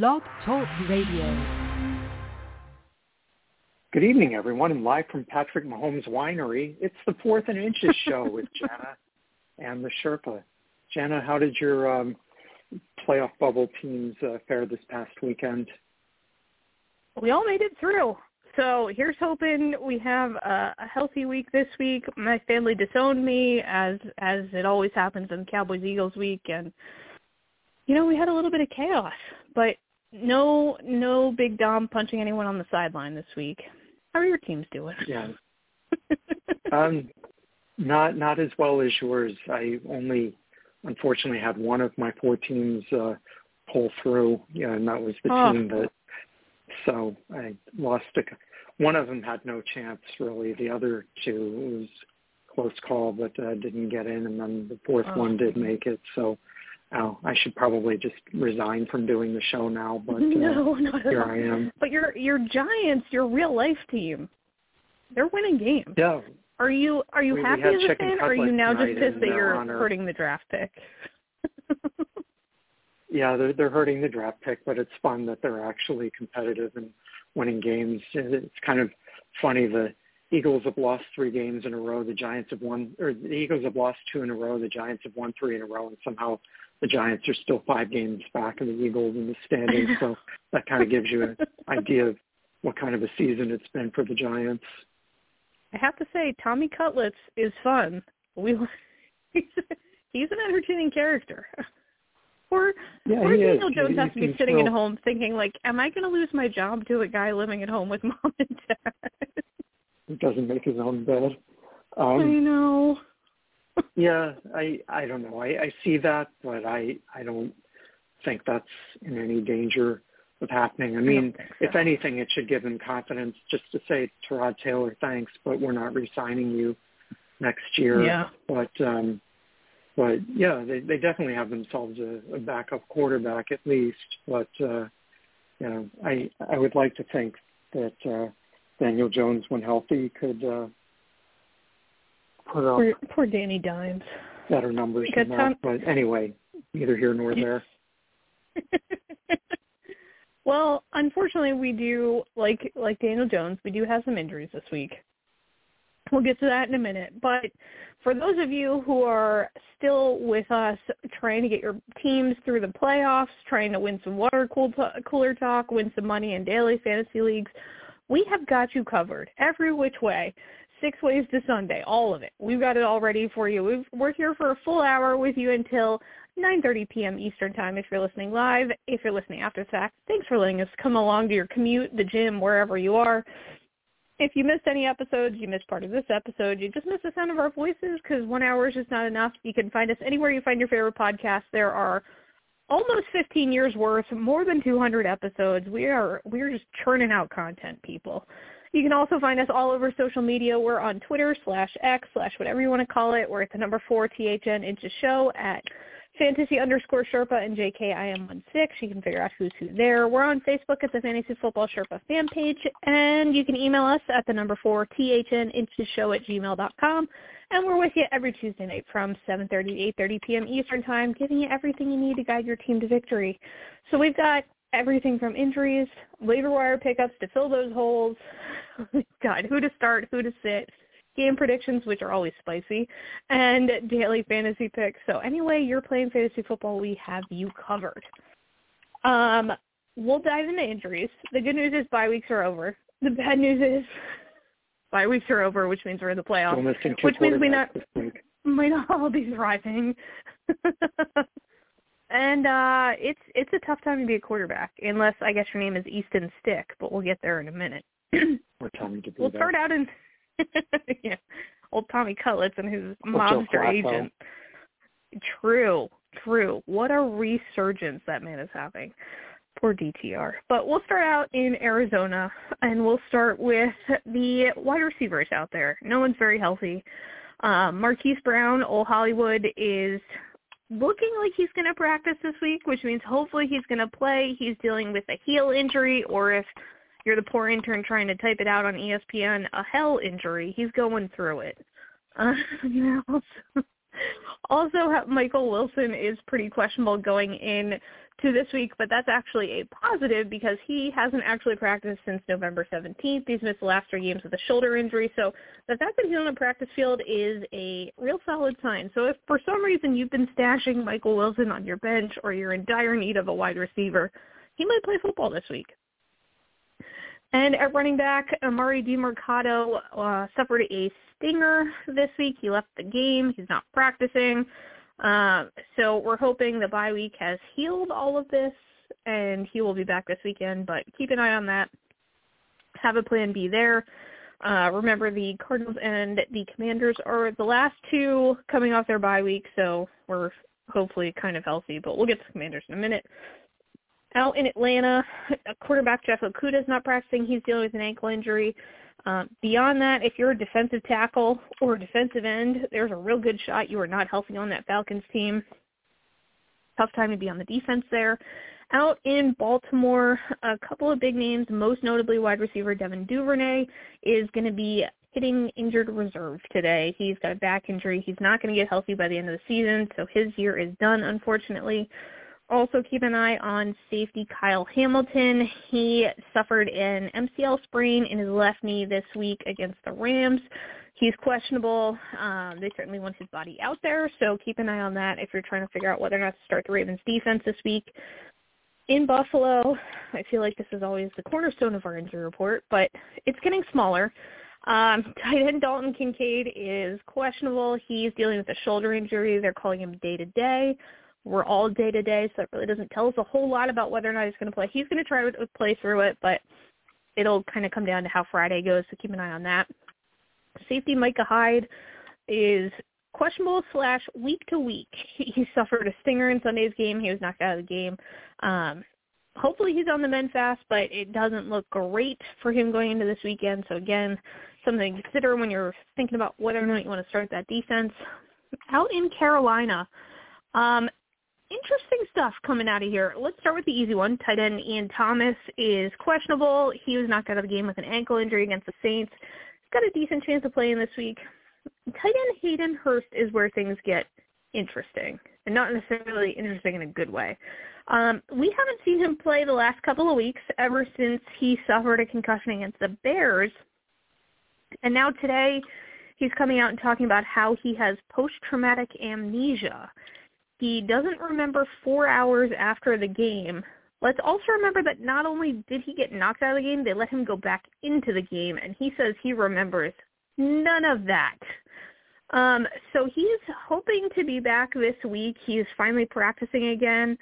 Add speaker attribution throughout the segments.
Speaker 1: Blog Talk Radio.
Speaker 2: Good evening, everyone, and live from Patrick Mahomes Winery, it's the Fourth and Inches show with Jana and the Sherpa. Jana, how did your um, playoff bubble teams uh, fare this past weekend?
Speaker 3: We all made it through. So here's hoping we have a, a healthy week this week. My family disowned me as as it always happens in Cowboys Eagles week, and you know we had a little bit of chaos, but no no big Dom punching anyone on the sideline this week. How are your teams doing?
Speaker 2: Yeah, um, not not as well as yours. I only unfortunately had one of my four teams uh, pull through, yeah, and that was the
Speaker 3: Oh.
Speaker 2: team that. So I lost a. One of them had no chance really. The other two was close call, but uh, didn't get in, and then the fourth
Speaker 3: Oh.
Speaker 2: one did make it. So. Oh, I should probably just resign from doing the show now, but uh,
Speaker 3: no, not
Speaker 2: here. I am.
Speaker 3: But your your Giants, your real life team, they're winning games.
Speaker 2: Yeah,
Speaker 3: Are you are you
Speaker 2: We- we
Speaker 3: happy
Speaker 2: had
Speaker 3: as a fan, or are you now just pissed that you're
Speaker 2: honor.
Speaker 3: hurting the draft pick?
Speaker 2: yeah, they're they're hurting the draft pick, but it's fun that they're actually competitive and winning games. It's kind of funny. The Eagles have lost three games in a row. The Giants have won, or the Eagles have lost two in a row. The Giants have won three in a row, and somehow the Giants are still five games back of the Eagles in the standings. so that kind of gives you an idea of what kind of a season it's been for the Giants.
Speaker 3: I have to say, Tommy Cutlets is fun. We he's, he's an entertaining character. Or
Speaker 2: Yeah,
Speaker 3: or
Speaker 2: he is.
Speaker 3: Daniel Jones
Speaker 2: He-
Speaker 3: has to be sitting at home thinking like, Am I gonna lose my job to a guy living at home with mom and dad?
Speaker 2: He doesn't make his own bed.
Speaker 3: I
Speaker 2: Um,
Speaker 3: know.
Speaker 2: Yeah, I I don't know. I, I see that, but I I don't think that's in any danger of happening. I mean,
Speaker 3: think so.
Speaker 2: if anything, it should give him confidence just to say Tyrod Taylor, thanks, but we're not re-signing you next year.
Speaker 3: Yeah.
Speaker 2: But um, but yeah, they they definitely have themselves a, a backup quarterback at least. But uh, you know, I I would like to think that uh, Daniel Jones, when healthy, could uh, put up
Speaker 3: Poor, poor Danny Dimes.
Speaker 2: better numbers than that.
Speaker 3: Tom-
Speaker 2: But anyway, neither here nor there.
Speaker 3: well, unfortunately, we do like like Daniel Jones. We do have some injuries this week. We'll get to that in a minute. But for those of you who are still with us, trying to get your teams through the playoffs, trying to win some water cool cooler talk, win some money in daily fantasy leagues, we have got you covered every which way. Six ways to Sunday, all of it. We've got it all ready for you. We've, we're here for a full hour with you until 9.30 p.m. Eastern Time if you're listening live. If you're listening after the fact, thanks for letting us come along to your commute, the gym, wherever you are. If you missed any episodes, you missed part of this episode, you just missed the sound of our voices because one hour is just not enough. You can find us anywhere you find your favorite podcast. There are almost 15 years worth, more than 200 episodes. We are we're just churning out content, people. You can also find us all over social media. We're on Twitter slash X slash whatever you want to call it. We're at the number four THN Inches Show at fantasy underscore Sherpa and JKIM16. You can figure out who's who there. We're on Facebook at the Fantasy Football Sherpa fan page, and you can email us at the number four THN Show at gmail.com. And we're with you every Tuesday night from 7.30 to 8.30 p.m. Eastern Time, giving you everything you need to guide your team to victory. So we've got everything from injuries, waiver wire pickups to fill those holes. We've who to start, who to sit, game predictions, which are always spicy, and daily fantasy picks. So anyway, you're playing fantasy football, we have you covered. Um, we'll dive into injuries. The good news is bye weeks are over. The bad news is bye weeks are over, which means we're in the playoffs.
Speaker 2: Still missing two
Speaker 3: Which means we not- might not all be thriving. And uh it's it's a tough time to be a quarterback, unless I guess your name is Easton Stick, but we'll get there in a minute.
Speaker 2: We're telling you to do
Speaker 3: we'll start out in yeah, old Tommy Cutlets and his
Speaker 2: Or Joe
Speaker 3: mobster agent. True, true. What a resurgence that man is having. Poor DTR. But we'll start out in Arizona, and we'll start with the wide receivers out there. No one's very healthy. Um, Marquise Brown, Old Hollywood, is looking like he's going to practice this week, which means hopefully he's going to play. He's dealing with a heel injury, or if you're the poor intern trying to type it out on ESPN, a hell injury. He's going through it. Uh, also, Michael Wilson is pretty questionable going in to this week, but that's actually a positive because he hasn't actually practiced since November 17th. He's missed the last three games with a shoulder injury, so the fact that he's on the practice field is a real solid sign. So if for some reason you've been stashing Michael Wilson on your bench or you're in dire need of a wide receiver, he might play football this week. And at running back, Emari Demercado uh, suffered a stinger this week. He left the game. He's not practicing. Uh, so we're hoping the bye week has healed all of this, and he will be back this weekend. But keep an eye on that. Have a plan B there. Uh, remember, the Cardinals and the Commanders are the last two coming off their bye week, so we're hopefully kind of healthy. But we'll get to the Commanders in a minute. Out in Atlanta, quarterback Jeff Okudah is not practicing. He's dealing with an ankle injury. Um, beyond that, if you're a defensive tackle or a defensive end, there's a real good shot you are not healthy on that Falcons team. Tough time to be on the defense there. Out in Baltimore, a couple of big names, most notably wide receiver Devin Duvernay is going to be hitting injured reserve today. He's got a back injury. He's not going to get healthy by the end of the season, so his year is done, unfortunately. Also keep an eye on safety Kyle Hamilton. He suffered an MCL sprain in his left knee this week against the Rams. He's questionable. Um, they certainly want his body out there, so keep an eye on that if you're trying to figure out whether or not to start the Ravens defense this week. In Buffalo, I feel like this is always the cornerstone of our injury report, but it's getting smaller. Um, tight end Dalton Kincaid is questionable. He's dealing with a shoulder injury. They're calling him day to day. We're all day to day, so it really doesn't tell us a whole lot about whether or not he's going to play. He's going to try to play through it, but it'll kind of come down to how Friday goes, so keep an eye on that. Safety Micah Hyde is questionable slash week to week. He suffered a stinger in Sunday's game. He was knocked out of the game. Um, hopefully he's on the mend fast, but it doesn't look great for him going into this weekend. So again, something to consider when you're thinking about whether or not you want to start that defense. Out in Carolina, um, interesting stuff coming out of here. Let's start with the easy one. Tight end Ian Thomas is questionable. He was knocked out of the game with an ankle injury against the Saints. He's got a decent chance of playing this week. Tight end Hayden Hurst is where things get interesting, and not necessarily interesting in a good way. Um, we haven't seen him play the last couple of weeks ever since he suffered a concussion against the Bears. And now today, he's coming out and talking about how he has post-traumatic amnesia he doesn't remember four hours after the game. Let's also remember that not only did he get knocked out of the game, they let him go back into the game, and he says he remembers none of that. Um, so he's hoping to be back this week. He is finally practicing again.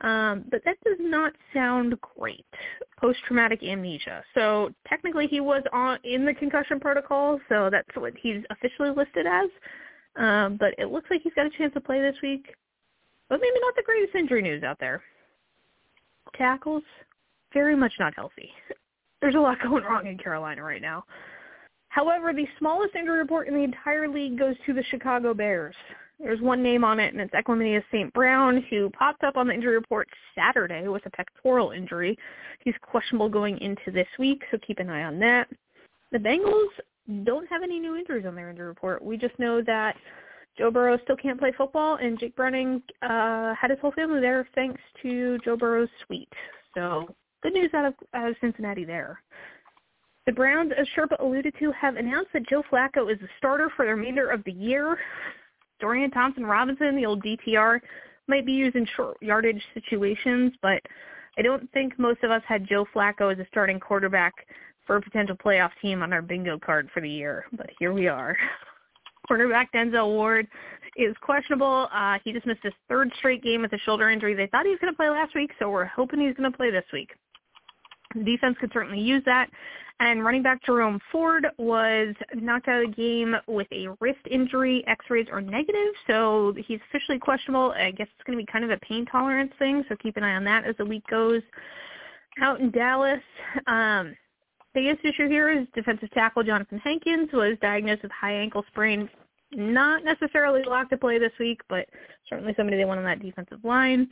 Speaker 3: Um, but that does not sound great. Post-traumatic amnesia. So technically he was on in the concussion protocol, so that's what he's officially listed as. Um, but it looks like he's got a chance to play this week but maybe not the greatest injury news out there. Tackles, very much not healthy. There's a lot going wrong in Carolina right now. However, the smallest injury report in the entire league goes to the Chicago Bears. There's one name on it, and it's Equanimeous St. Brown, who popped up on the injury report Saturday with a pectoral injury. He's questionable going into this week, so keep an eye on that. The Bengals don't have any new injuries on their injury report. We just know that Joe Burrow still can't play football, and Jake Browning uh, had his whole family there thanks to Joe Burrow's suite. So good news out of, out of Cincinnati there. The Browns, as Sherpa alluded to, have announced that Joe Flacco is the starter for the remainder of the year. Dorian Thompson Robinson, the old DTR, might be used in short yardage situations, but I don't think most of us had Joe Flacco as a starting quarterback for a potential playoff team on our bingo card for the year. But here we are. Quarterback Denzel Ward is questionable. Uh, he just missed his third straight game with a shoulder injury. They thought he was going to play last week, so we're hoping he's going to play this week. Defense could certainly use that. And running back Jerome Ford was knocked out of the game with a wrist injury. X-rays are negative, so he's officially questionable. I guess it's going to be kind of a pain tolerance thing, so keep an eye on that as the week goes. Out in Dallas, um, biggest issue here is defensive tackle Johnathan Hankins was diagnosed with high ankle sprain. Not necessarily locked to play this week, but certainly somebody they want on that defensive line.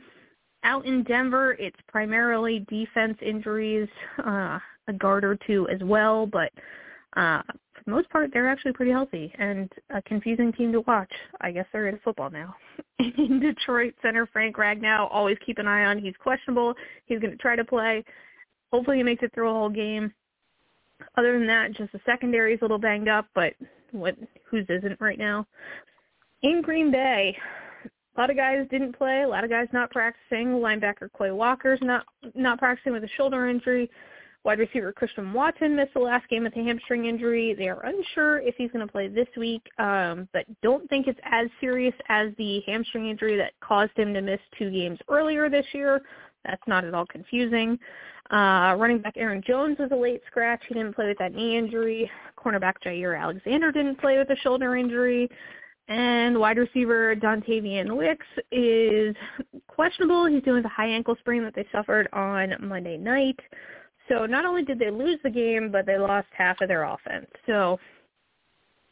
Speaker 3: Out in Denver, it's primarily defense injuries, uh, a guard or two as well, but uh, for the most part, they're actually pretty healthy and a confusing team to watch. I guess they're into football now. In Detroit center, Frank Ragnow, always keep an eye on. He's questionable. He's going to try to play. Hopefully he makes it through a whole game. Other than that, just the secondary is a little banged up, but what whose isn't right now. In Green Bay, a lot of guys didn't play. A lot of guys not practicing. Linebacker Quay Walker's not not practicing with a shoulder injury. Wide receiver Christian Watson missed the last game with a hamstring injury. They are unsure if he's going to play this week, um, but don't think it's as serious as the hamstring injury that caused him to miss two games earlier this year. That's not at all confusing. Uh, running back Aaron Jones was a late scratch. He didn't play with that knee injury. Cornerback Jaire Alexander didn't play with a shoulder injury. And wide receiver Dontayvion Wicks is questionable. He's dealing with a high ankle sprain that they suffered on Monday night. So not only did they lose the game, but they lost half of their offense. So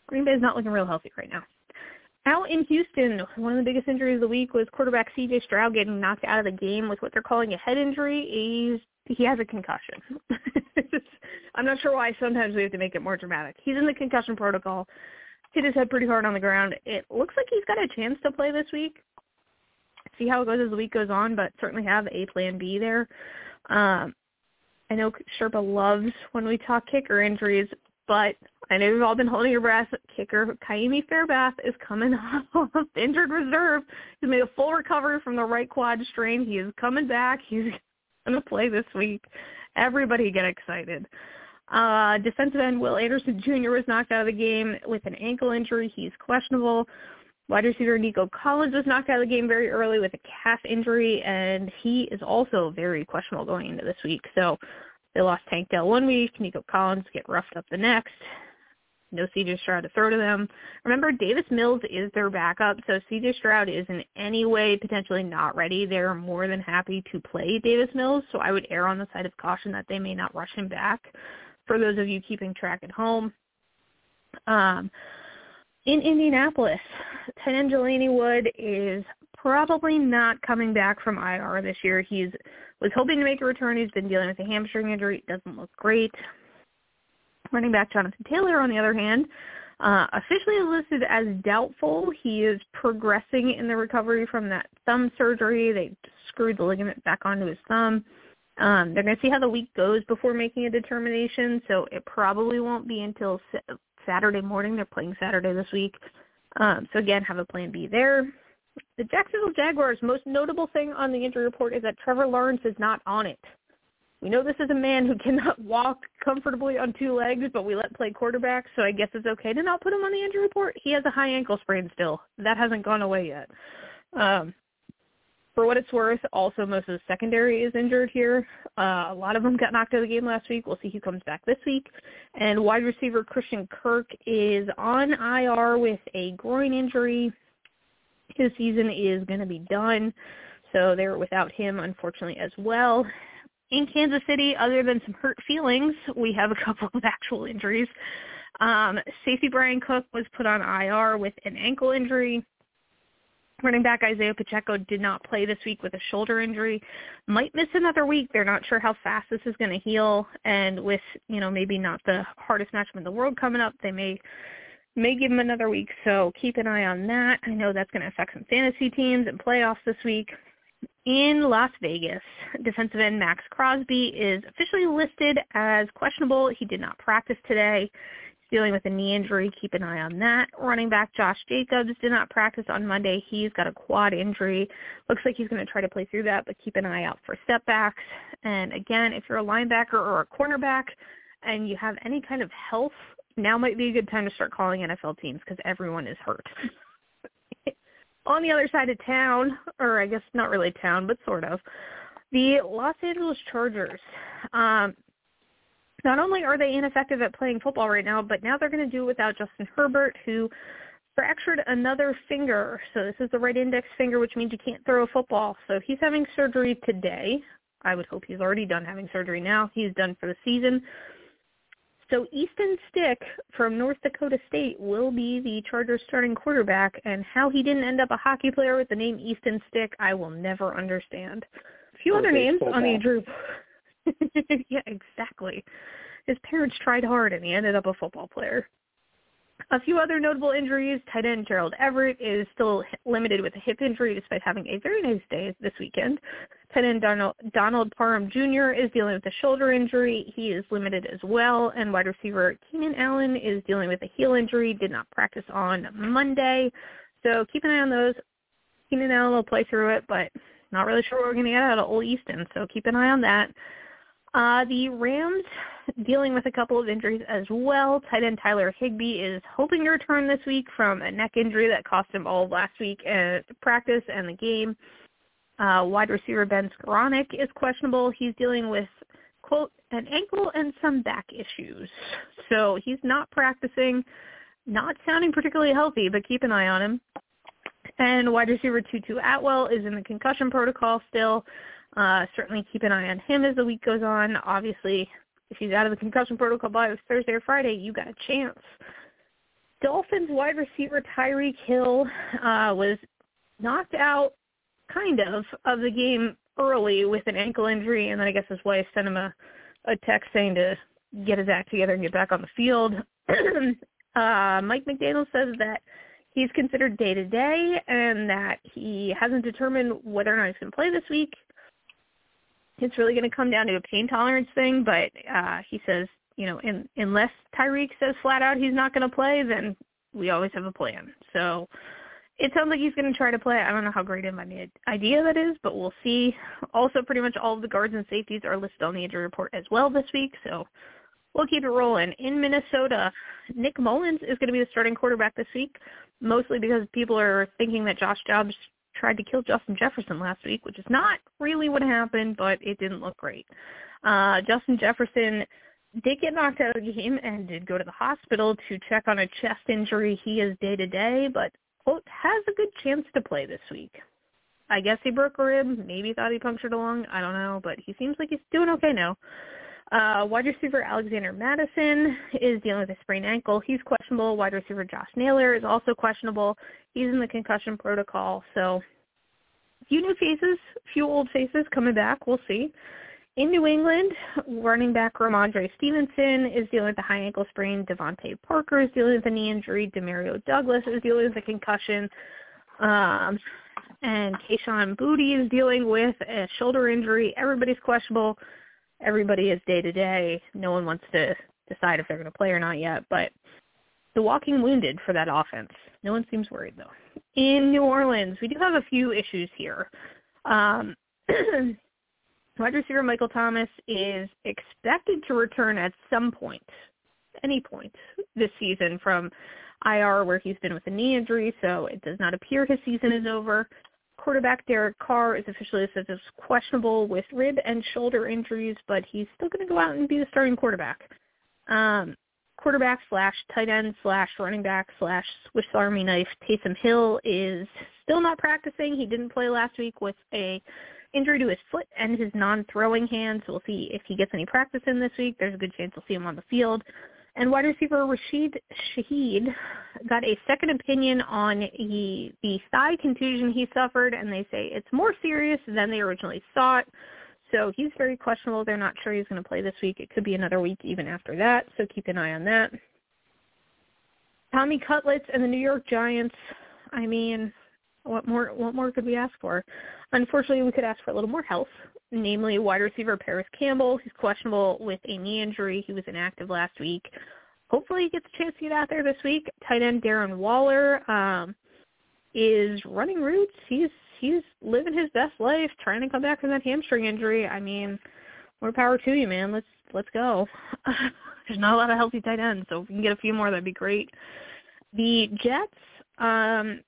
Speaker 3: Green Bay is not looking real healthy right now. Out in Houston, one of the biggest injuries of the week was quarterback C.J. Stroud getting knocked out of the game with what they're calling a head injury. He's he has a concussion. I'm not sure why. Sometimes we have to make it more dramatic. He's in the concussion protocol. Hit his head pretty hard on the ground. It looks like he's got a chance to play this week. See how it goes as the week goes on, but certainly have a plan B there. Um, I know Sherpa loves when we talk kicker injuries, but I know you've all been holding your breath. Kicker Ka'imi Fairbairn is coming off injured reserve. He's made a full recovery from the right quad strain. He is coming back. He's going to play this week. Everybody get excited. Uh, defensive end Will Anderson Jr. was knocked out of the game with an ankle injury. He's questionable. Wide receiver Nico Collins was knocked out of the game very early with a calf injury, and he is also very questionable going into this week. So they lost Tank Dell one week. Nico Collins get roughed up the next. No CJ Stroud to throw to them. Remember, Davis Mills is their backup, so CJ Stroud is in any way potentially not ready. They're more than happy to play Davis Mills, so I would err on the side of caution that they may not rush him back. For those of you keeping track at home, um, in Indianapolis, tight Wood is probably not coming back from IR this year. He's was hoping to make a return. He's been dealing with a hamstring injury. Doesn't look great. Running back Jonathan Taylor, on the other hand, uh, officially listed as doubtful. He is progressing in the recovery from that thumb surgery. They screwed the ligament back onto his thumb. Um, they're going to see how the week goes before making a determination, so it probably won't be until Saturday morning. They're playing Saturday this week. Um, so again, have a plan B there. The Jacksonville Jaguars' most notable thing on the injury report is that Trevor Lawrence is not on it. We know this is a man who cannot walk comfortably on two legs, but we let play quarterback, so I guess it's okay to not put him on the injury report. He has a high ankle sprain still. That hasn't gone away yet. Um, for what it's worth, also most of the secondary is injured here. Uh, a lot of them got knocked out of the game last week. We'll see who comes back this week. And wide receiver Christian Kirk is on IR with a groin injury. His season is going to be done, so they're without him, unfortunately, as well. In Kansas City, other than some hurt feelings, we have a couple of actual injuries. Um, safety Bryan Cook was put on IR with an ankle injury. Running back Isaiah Pacheco did not play this week with a shoulder injury. Might miss another week. They're not sure how fast this is going to heal. And with, you know, maybe not the hardest matchup in the world coming up, they may may give him another week. So keep an eye on that. I know that's going to affect some fantasy teams and playoffs this week. In Las Vegas, defensive end Maxx Crosby is officially listed as questionable. He did not practice today He's dealing with a knee injury. Keep an eye on that. Running back Josh Jacobs did not practice on Monday. He's got a quad injury. Looks like he's going to try to play through that, but keep an eye out for setbacks. And again, if you're a linebacker or a cornerback and you have any kind of health, now might be a good time to start calling NFL teams because everyone is hurt. on the other side of town, or I guess not really town, but sort of, the Los Angeles Chargers. Um, not only are they ineffective at playing football right now, but now they're going to do it without Justin Herbert, who fractured another finger. So this is the right index finger, which means you can't throw a football. So he's having surgery today. I would hope he's already done having surgery now. He's done for the season. So Easton Stick from North Dakota State will be the Chargers starting quarterback, and how he didn't end up a hockey player with the name Easton Stick, I will never understand. A few other names on the injury yeah, exactly. His parents tried hard and he ended up a football player. A few other notable injuries. Tight end Gerald Everett is still limited with a hip injury despite having a very nice day this weekend. Tight end Donald, Donald Parham Jr. is dealing with a shoulder injury. He is limited as well. And wide receiver Keenan Allen is dealing with a heel injury, did not practice on Monday. So keep an eye on those. Keenan Allen will play through it, but not really sure what we're going to get out of Ole Easton. So keep an eye on that. Uh, the Rams dealing with a couple of injuries as well. Tight end Tyler Higbee is hoping to return this week from a neck injury that cost him all of last week at practice and the game. Uh, wide receiver Ben Skowronek is questionable. He's dealing with, quote, an ankle and some back issues. So he's not practicing, not sounding particularly healthy, but keep an eye on him. And wide receiver Tutu Atwell is in the concussion protocol still. Uh, certainly keep an eye on him as the week goes on. Obviously, if he's out of the concussion protocol by Thursday or Friday, you got a chance. Dolphins wide receiver Tyreek Hill uh, was knocked out, kind of, of the game early with an ankle injury, and then I guess his wife sent him a, a text saying to get his act together and get back on the field. uh, Mike McDaniel says that he's considered day to day and that he hasn't determined whether or not he's going to play this week it's really going to come down to a pain tolerance thing. But uh, he says, you know, in, unless Tyreek says flat out he's not going to play, then we always have a plan. So it sounds like he's going to try to play. I don't know how great of an idea that is, but we'll see. Also, pretty much all of the guards and safeties are listed on the injury report as well this week. So we'll keep it rolling. In Minnesota, Nick Mullens is going to be the starting quarterback this week, mostly because people are thinking that Josh Dobbs tried to kill Justin Jefferson last week, which is not really what happened, but it didn't look great. Uh, Justin Jefferson did get knocked out of the game and did go to the hospital to check on a chest injury. He is day to day, but quote has a good chance to play this week. I guess he broke a rib, maybe thought he punctured a lung. I don't know, but he seems like he's doing okay now. Uh, wide receiver Alexander Madison is dealing with a sprained ankle. He's questionable. Wide receiver Josh Naylor is also questionable. He's in the concussion protocol. So few new faces, few old faces coming back. We'll see. In New England, running back Rhamondre Stevenson is dealing with a high ankle sprain. DeVante Parker is dealing with a knee injury. Demario Douglas is dealing with a concussion. Um, and Kayshon Boutte is dealing with a shoulder injury. Everybody's questionable everybody is day to day. No one wants to decide if they're going to play or not yet, but the walking wounded for that offense. No one seems worried though. In New Orleans, we do have a few issues here. Um, wide receiver Michael Thomas is expected to return at some point, any point this season from IR where he's been with a knee injury, so it does not appear his season is over quarterback Derek Carr is officially listed as questionable with rib and shoulder injuries, but he's still going to go out and be the starting quarterback. Um, quarterback slash tight end slash running back slash Swiss Army knife Taysom Hill is still not practicing. He didn't play last week with a injury to his foot and his non-throwing hand, so we'll see if he gets any practice in this week. There's a good chance we'll see him on the field. And wide receiver Rashid Shaheed got a second opinion on the, the thigh contusion he suffered, and they say it's more serious than they originally thought. So he's very questionable. They're not sure he's going to play this week. It could be another week even after that, so keep an eye on that. Tommy Cutlets and the New York Giants, I mean, what more what more could we ask for? Unfortunately, we could ask for a little more health namely wide receiver Parris Campbell. He's questionable with a knee injury. He was inactive last week. Hopefully he gets a chance to get out there this week. Tight end Darren Waller um, is running routes. He's he's living his best life, trying to come back from that hamstring injury. I mean, more power to you, man. Let's let's go. There's not a lot of healthy tight ends, so if we can get a few more, that'd be great. The Jets, um,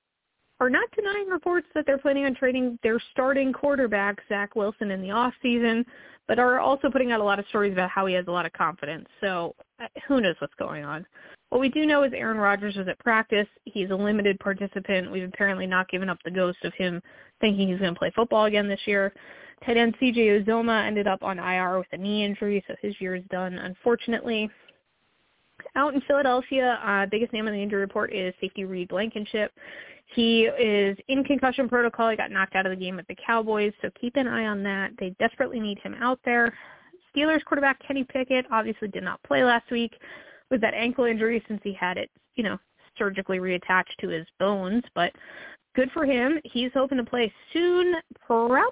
Speaker 3: are not denying reports that they're planning on trading their starting quarterback, Zach Wilson, in the off season, but are also putting out a lot of stories about how he has a lot of confidence. So who knows what's going on. What we do know is Aaron Rodgers was at practice. He's a limited participant. We've apparently not given up the ghost of him thinking he's going to play football again this year. Tight end CJ Uzomah ended up on IR with a knee injury, so his year is done, unfortunately. Out in Philadelphia, uh, biggest name on the injury report is safety Reed Blankenship. He is in concussion protocol. He got knocked out of the game with the Cowboys, so keep an eye on that. They desperately need him out there. Steelers quarterback Kenny Pickett obviously did not play last week with that ankle injury since he had it, you know, surgically reattached to his bones, but good for him. He's hoping to play soon. Probably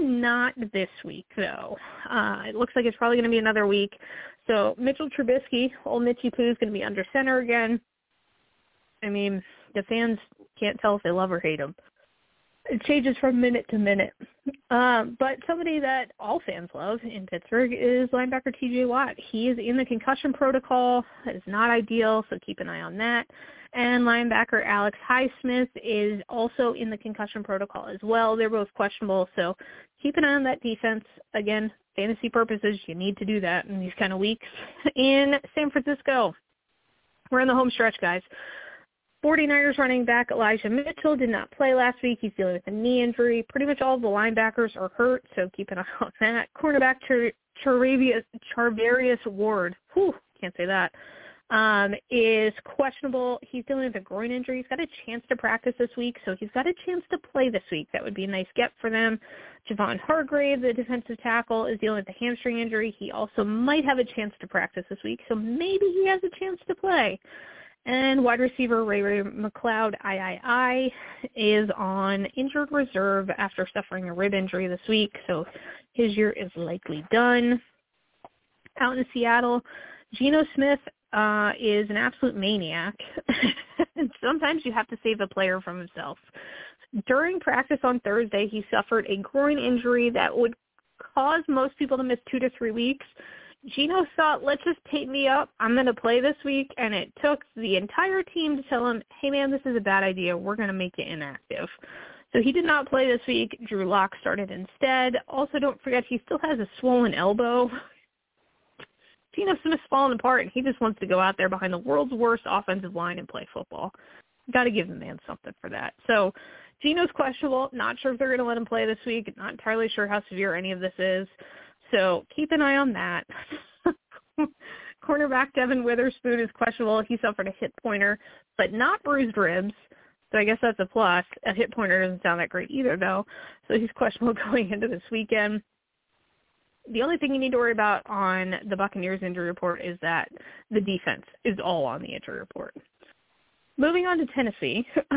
Speaker 3: not this week, though. Uh, it looks like it's probably going to be another week. So Mitchell Trubisky, old Mitchy Poo, is going to be under center again. I mean, the fans can't tell if they love or hate him. It changes from minute to minute. Um, but somebody that all fans love in Pittsburgh is linebacker TJ Watt. He is in the concussion protocol. Is not ideal, so keep an eye on that. And linebacker Alex Highsmith is also in the concussion protocol as well. They're both questionable, so keep an eye on that defense. Again, fantasy purposes, you need to do that in these kind of weeks. In San Francisco, we're in the home stretch, guys. 49ers running back Elijah Mitchell did not play last week. He's dealing with a knee injury. Pretty much all of the linebackers are hurt, so keep an eye on that. Cornerback Char- Charvarius, Ward, whew, can't say that, um, is questionable. He's dealing with a groin injury. He's got a chance to practice this week, so he's got a chance to play this week. That would be a nice get for them. Javon Hargrave, the defensive tackle, is dealing with a hamstring injury. He also might have a chance to practice this week, so maybe he has a chance to play. And wide receiver Ray Ray McCloud, III, is on injured reserve after suffering a rib injury this week, so his year is likely done. Out in Seattle, Geno Smith uh, is an absolute maniac. sometimes you have to save a player from himself. During practice on Thursday, he suffered a groin injury that would cause most people to miss two to three weeks. Geno thought, let's just tape me up. I'm going to play this week. And it took the entire team to tell him, hey, man, this is a bad idea. We're going to make you inactive. So he did not play this week. Drew Lock started instead. Also, don't forget, he still has a swollen elbow. Geno Smith's falling apart, and he just wants to go out there behind the world's worst offensive line and play football. Got to give the man something for that. So Geno's questionable. Not sure if they're going to let him play this week. Not entirely sure how severe any of this is. So keep an eye on that. Cornerback Devon Witherspoon is questionable. He suffered a hip pointer, but not bruised ribs. So I guess that's a plus. A hip pointer doesn't sound that great either, though. So he's questionable going into this weekend. The only thing you need to worry about on the Buccaneers injury report is that the defense is all on the injury report. Moving on to Tennessee,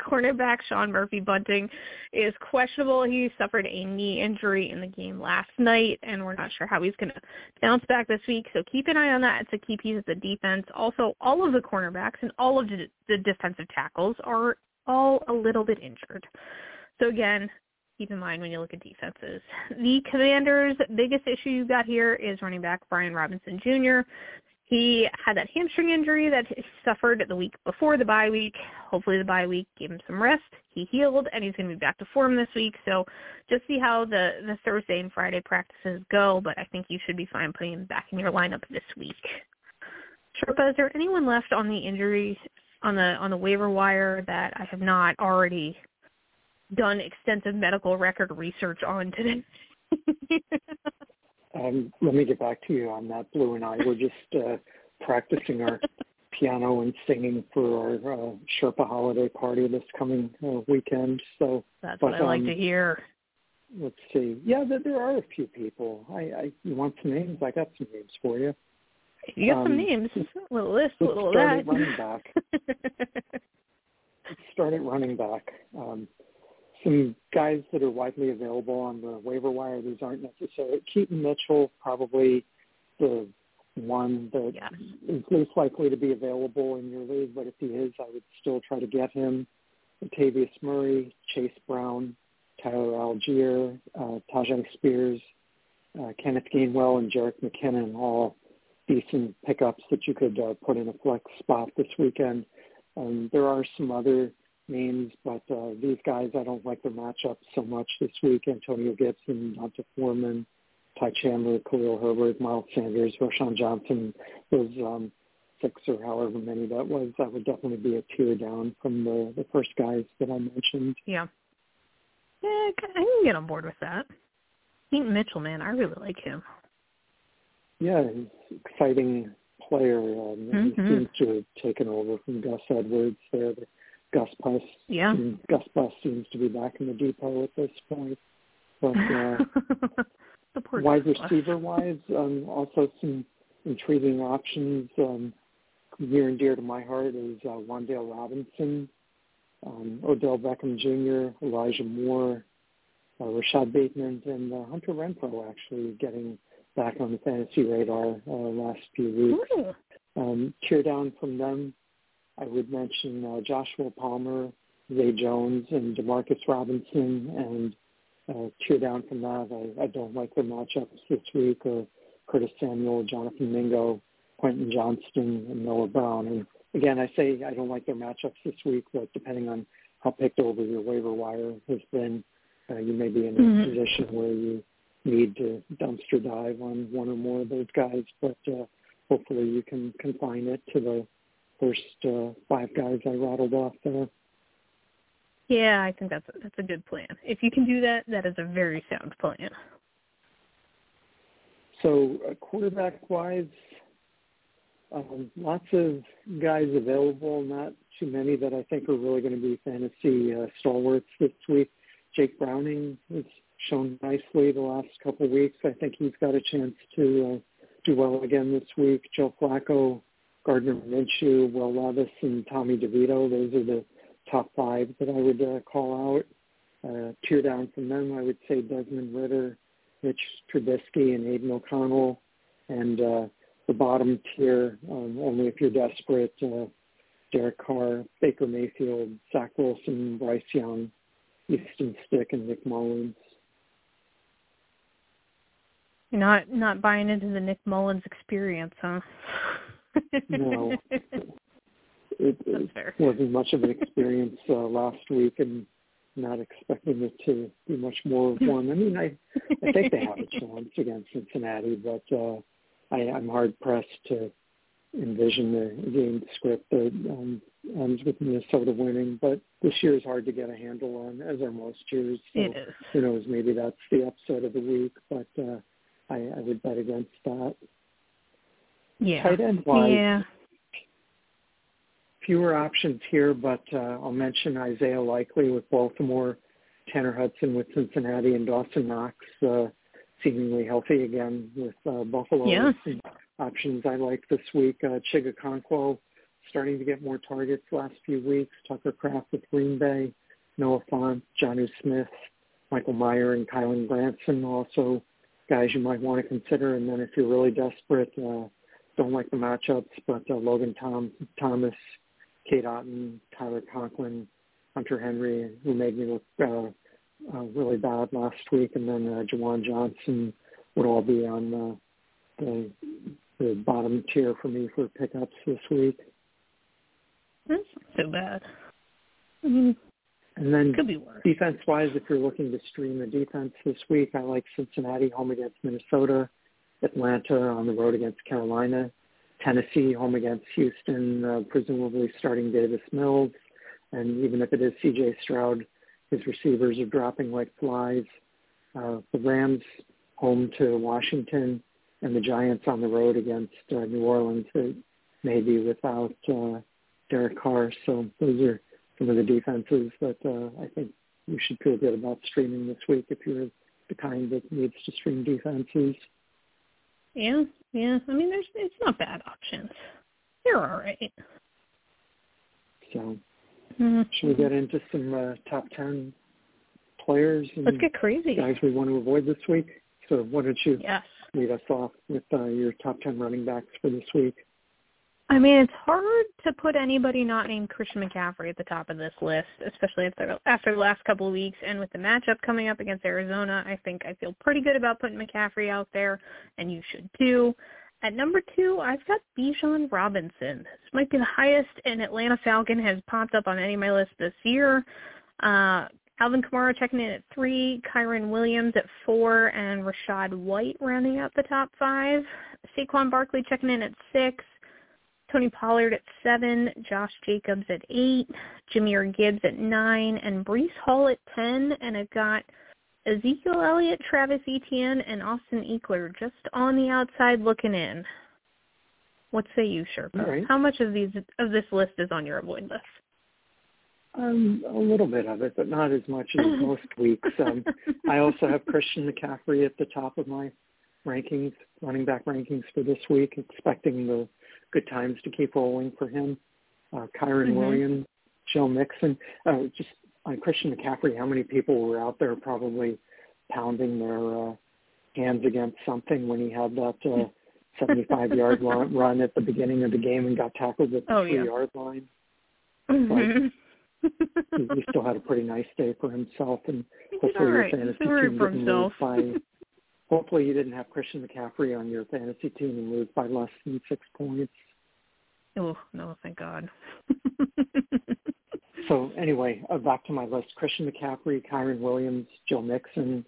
Speaker 3: cornerback Sean Murphy Bunting is questionable. He suffered a knee injury in the game last night, and we're not sure how he's going to bounce back this week. So keep an eye on that. It's a key piece of the defense. Also, all of the cornerbacks and all of the defensive tackles are all a little bit injured. So again, keep in mind when you look at defenses. The Commanders' biggest issue you got here is running back Brian Robinson Jr. He had that hamstring injury that he suffered the week before the bye week. Hopefully the bye week gave him some rest. He healed and he's going to be back to form this week. So just see how the, the Thursday and Friday practices go, but I think you should be fine putting him back in your lineup this week. Sherpa, is there anyone left on the injury on the on the waiver wire that I have not already done extensive medical record research on today?
Speaker 2: Um, let me get back to you on that. Blue and I were just uh, practicing our piano and singing for our uh, Sherpa holiday party this coming uh, weekend. So
Speaker 3: that's but, what I like um, to hear.
Speaker 2: Let's see. Yeah, there, there are a few people. I, I you want some names? I got some names for you.
Speaker 3: You got um, some names. A little list, a little
Speaker 2: that. At running back. let's start at running back. Um, some guys that are widely available on the waiver wire. These aren't necessary. Keaton Mitchell, probably the one that
Speaker 3: yes.
Speaker 2: is least likely to be available in your league, but if he is, I would still try to get him. Latavius Murray, Chase Brown, Tyler Allgeier, uh, Tyjae Spears, uh, Kenneth Gainwell, and Jerick McKinnon, all decent pickups that you could uh, put in a flex spot this weekend. Um, there are some other names, but uh, these guys, I don't like the matchup so much this week. Antonio Gibson, D'Onta Foreman, Ty Chandler, Khalil Herbert, Miles Sanders, Roschon Johnson, those um, six or however many that was, that would definitely be a tear down from the, the first guys that I mentioned.
Speaker 3: Yeah. Yeah, I can get on board with that. Keaton Mitchell, man, I really like him.
Speaker 2: Yeah, he's exciting player. Um, mm-hmm. He seems to have taken over from Gus Edwards there. The Gus Bus.
Speaker 3: Yeah.
Speaker 2: Gus Bus seems to be back in the depot at this point. But uh, wide receiver wise, um, also some intriguing options. Um, near and dear to my heart is uh, Wan'Dale Robinson, um, Odell Beckham Jr., Elijah Moore, uh, Rashod Bateman, and uh, Hunter Renfrow actually getting back on the fantasy radar uh, last few weeks. Um, tear down from them, I would mention uh, Joshua Palmer, Zay Jones, and Demarcus Robinson, and uh, tear down from that. I, I don't like their matchups this week, or Curtis Samuel, Jonathan Mingo, Quentin Johnston, and Noah Brown. And again, I say I don't like their matchups this week, but depending on how picked over your waiver wire has been, uh, you may be in a mm-hmm. position where you need to dumpster dive on one or more of those guys. But uh, hopefully, you can confine it to the first uh, five guys I rattled off there.
Speaker 3: Yeah, I think that's a, that's a good plan. If you can do that, that is a very sound plan.
Speaker 2: So, uh, quarterback-wise, um, lots of guys available, not too many that I think are really going to be fantasy uh, stalwarts this week. Jake Browning has shown nicely the last couple of weeks. I think he's got a chance to uh, do well again this week. Joe Flacco, Gardner Minshew, Will Levis, and Tommy DeVito. Those are the top five that I would uh, call out. Uh, down from them, I would say Desmond Ridder, Mitch Trubisky, and Aidan O'Connell. And uh, the bottom tier, um, only if you're desperate, uh, Derek Carr, Baker Mayfield, Zach Wilson, Bryce Young, Easton Stick, and Nick Mullens.
Speaker 3: You're not not buying into the Nick Mullens experience, huh?
Speaker 2: No, it, it wasn't much of an experience uh, last week, and not expecting it to be much more of one. I mean, I I think they have a chance against Cincinnati, but uh, I, I'm hard pressed to envision the game script that um, ends with Minnesota winning. But this year is hard to get a handle on, as are most years. So
Speaker 3: it is.
Speaker 2: who knows? Maybe that's the upset of the week. But uh, I, I would bet against that.
Speaker 3: Yeah.
Speaker 2: Tight end wise,
Speaker 3: yeah.
Speaker 2: fewer options here, but uh, I'll mention Isaiah Likely with Baltimore, Tanner Hudson with Cincinnati, and Dawson Knox. Uh, seemingly healthy again with uh, Buffalo.
Speaker 3: Yeah.
Speaker 2: Options I like this week. Uh, Chig starting to get more targets last few weeks. Tucker Kraft with Green Bay, Noah Fant, Jonnu Smith, Michael Mayer, and Kylen Granson also guys you might want to consider. And then if you're really desperate, uh, don't like the matchups, but uh, Logan Tom, Thomas, Cade Otton, Tyler Conklin, Hunter Henry, who made me look uh, uh, really bad last week, and then uh, Juwan Johnson would all be on uh, the the bottom tier for me for pickups this week.
Speaker 3: That's not so bad. I mean,
Speaker 2: and then
Speaker 3: could be worse.
Speaker 2: defense-wise, if you're looking to stream the defense this week, I like Cincinnati home against Minnesota, Atlanta on the road against Carolina, Tennessee home against Houston, uh, presumably starting Davis Mills, and even if it is C.J. Stroud, his receivers are dropping like flies. Uh, the Rams home to Washington and the Giants on the road against uh, New Orleans, uh, maybe without uh, Derek Carr. So those are some of the defenses that uh, I think you should feel good about streaming this week if you're the kind that needs to stream defenses.
Speaker 3: Yeah, yeah. I mean, there's it's not bad options. They're all right.
Speaker 2: So Mm-hmm. Should we get into some uh, top 10 players and
Speaker 3: Let's get crazy.
Speaker 2: guys we want to avoid this week? So why don't you
Speaker 3: yes.
Speaker 2: lead us off with uh, your top 10 running backs for this week?
Speaker 3: I mean, it's hard to put anybody not named Christian McCaffrey at the top of this list, especially after, after the last couple of weeks. And with the matchup coming up against Arizona, I think I feel pretty good about putting McCaffrey out there, and you should too. At number two, I've got Bijan Robinson. This might be the highest an Atlanta Falcon has popped up on any of my lists this year. Uh, Alvin Kamara checking in at three, Kyren Williams at four, and Rachaad White rounding out the top five. Saquon Barkley checking in at six, Tony Pollard at seven, Josh Jacobs at eight, Jahmyr Gibbs at nine, and Breece Hall at ten. And I've got Ezekiel Elliott, Travis Etienne, and Austin Ekeler just on the outside looking in. What say you, Sherpa?
Speaker 2: Right.
Speaker 3: How much of these of this list is on your avoid list?
Speaker 2: Um, a little bit of it, but not as much as most weeks. Um, I also have Christian McCaffrey at the top of my rankings, running back rankings for this week, expecting the good times to keep rolling for him. Uh, Kyren mm-hmm. Williams, Joe Mixon, uh, just on Christian McCaffrey, how many people were out there probably pounding their uh, hands against something when he had that uh, 75 yard run, run at the beginning of the game and got tackled at the
Speaker 3: oh,
Speaker 2: three
Speaker 3: yeah.
Speaker 2: yard line.
Speaker 3: Mm-hmm.
Speaker 2: he still had a pretty nice day for himself, and
Speaker 3: hopefully
Speaker 2: your
Speaker 3: right.
Speaker 2: fantasy
Speaker 3: team
Speaker 2: didn't
Speaker 3: lose
Speaker 2: by. Hopefully, you didn't have Christian McCaffrey on your fantasy team and lose by less than six points.
Speaker 3: Oh no, thank God.
Speaker 2: so anyway, uh, back to my list: Christian McCaffrey, Kyren Williams, Joe Mixon,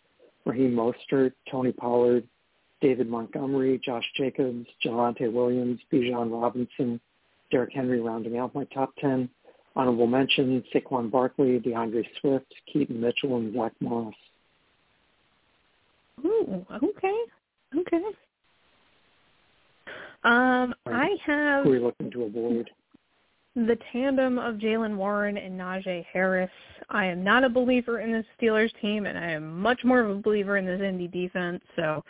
Speaker 2: Raheem Mostert, Tony Pollard, David Montgomery, Josh Jacobs, Javonte Williams, Bijan Robinson, Derrick Henry rounding out my top 10. Honorable mention, Saquon Barkley, D'Andre Swift, Keaton Mitchell, and Zach Moss.
Speaker 3: Ooh, okay. Okay. Um, I have...
Speaker 2: Who are you looking to avoid?
Speaker 3: the tandem of Jaylen Warren and Najee Harris. I am not a believer in this Steelers team, and I am much more of a believer in this Indy defense. So,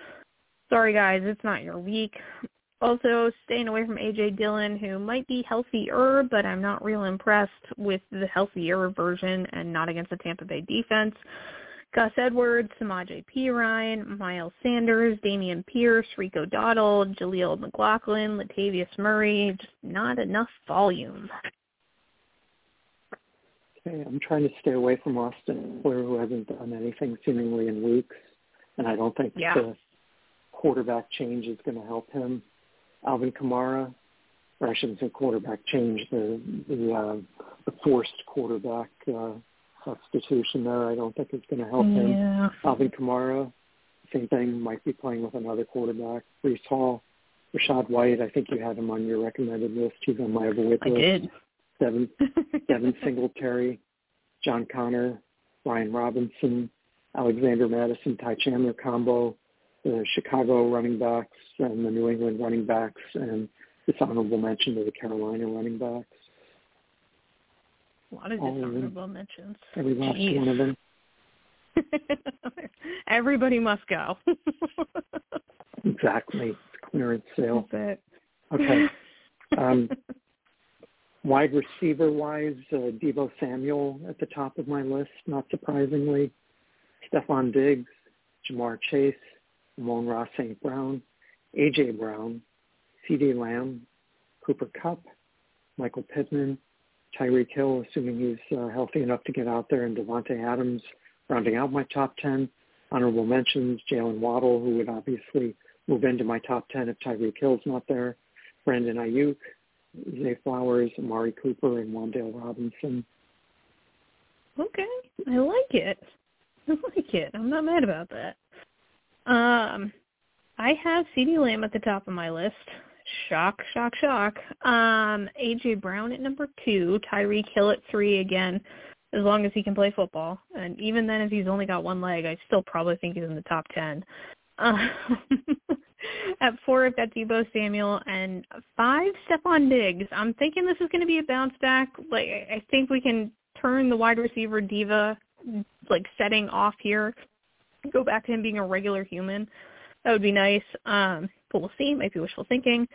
Speaker 3: sorry guys, it's not your week. Also, staying away from AJ Dillon, who might be healthier, but I'm not real impressed with the healthier version and not against the Tampa Bay defense. Gus Edwards, Samaje Ryan, Miles Sanders, Dameon Pierce, Rico Dowdle, Jaleel McLaughlin, Latavius Murray. Just not enough volume.
Speaker 2: Okay, I'm trying to stay away from Austin Ekeler, who hasn't done anything seemingly in weeks, and I don't think
Speaker 3: yeah.
Speaker 2: the quarterback change is going to help him. Alvin Kamara, or I shouldn't say quarterback change, the the, uh, the forced quarterback uh, substitution there. I don't think it's going to help
Speaker 3: yeah.
Speaker 2: him. Alvin Kamara, same thing, might be playing with another quarterback. Breece Hall, Rachaad White, I think you had him on your recommended list. He's on my avoid list.
Speaker 3: I did.
Speaker 2: Devin, Devin Singletary, John Connor, Brian Robinson, Alexander Mattison, Ty Chandler combo, the Chicago running backs and the New England running backs, and this honorable mention to the Carolina running backs.
Speaker 3: A lot of dishonorable mentions.
Speaker 2: Every last
Speaker 3: Jeez.
Speaker 2: one of them.
Speaker 3: Everybody must go.
Speaker 2: exactly. Clearance sale.
Speaker 3: That's it.
Speaker 2: Okay. Um, wide receiver wise, uh, Deebo Samuel at the top of my list, not surprisingly. Stefon Diggs, Ja'Marr Chase, Amon-Ra St. Brown, A.J. Brown, CeeDee Lamb, Cooper Kupp, Michael Pittman, Tyreek Hill, assuming he's uh, healthy enough to get out there, and Davante Adams, rounding out my top 10. Honorable mentions, Jaylen Waddle, who would obviously move into my top 10 if Tyreek Hill's not there, Brandon Aiyuk, Zay Flowers, Amari Cooper, and Wan'Dale Robinson.
Speaker 3: Okay, I like it. I like it. I'm not mad about that. Um, I have CeeDee Lamb at the top of my list. Shock, shock, shock. Um, AJ Brown at number two, Tyreek Hill at three again, as long as he can play football. And even then, if he's only got one leg, I still probably think he's in the top ten. Um, at four, I've got Deebo Samuel, and five, Stefon Diggs. I'm thinking this is going to be a bounce back. Like I think we can turn the wide receiver diva like setting off here, go back to him being a regular human. That would be nice. Um, but we'll see. Might be wishful thinking.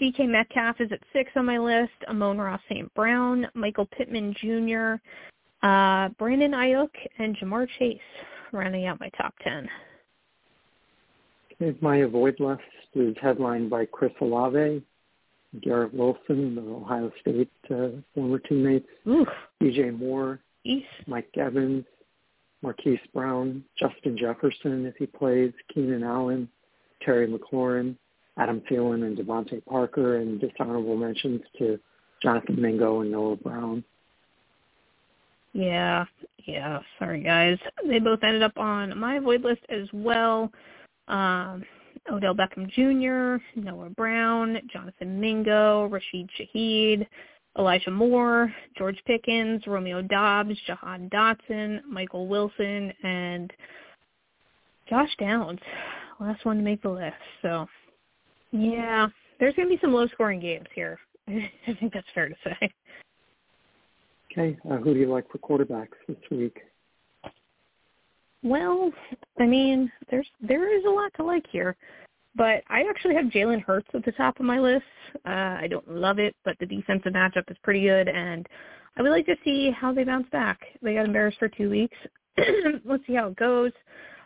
Speaker 3: DK Metcalf is at six on my list. Amon-Ra St. Brown, Michael Pittman Jr., uh, Brandon Aiyuk, and Ja'Marr Chase rounding out my top ten.
Speaker 2: My avoid list is headlined by Chris Olave, Garrett Wilson, the Ohio State uh, former teammates,
Speaker 3: Oof.
Speaker 2: DJ Moore,
Speaker 3: Eesh.
Speaker 2: Mike Evans, Marquise Brown, Justin Jefferson if he plays, Keenan Allen, Terry McLaurin, Adam Thielen, and DeVante Parker, and dishonorable mentions to Jonathan Mingo and Noah Brown.
Speaker 3: Yeah, yeah. Sorry, guys. They both ended up on my void list as well. Um, Odell Beckham Jr., Noah Brown, Jonathan Mingo, Rashid Shaheed, Elijah Moore, George Pickens, Romeo Doubs, Jahan Dotson, Michael Wilson, and Josh Downs. Last one to make the list. So, yeah, there's going to be some low-scoring games here. I think that's fair to say.
Speaker 2: Okay, uh, who do you like for quarterbacks this week?
Speaker 3: Well, I mean, there's there is a lot to like here. But I actually have Jalen Hurts at the top of my list. Uh, I don't love it, but the defensive matchup is pretty good, and I would like to see how they bounce back. They got embarrassed for two weeks. Let's see how it goes.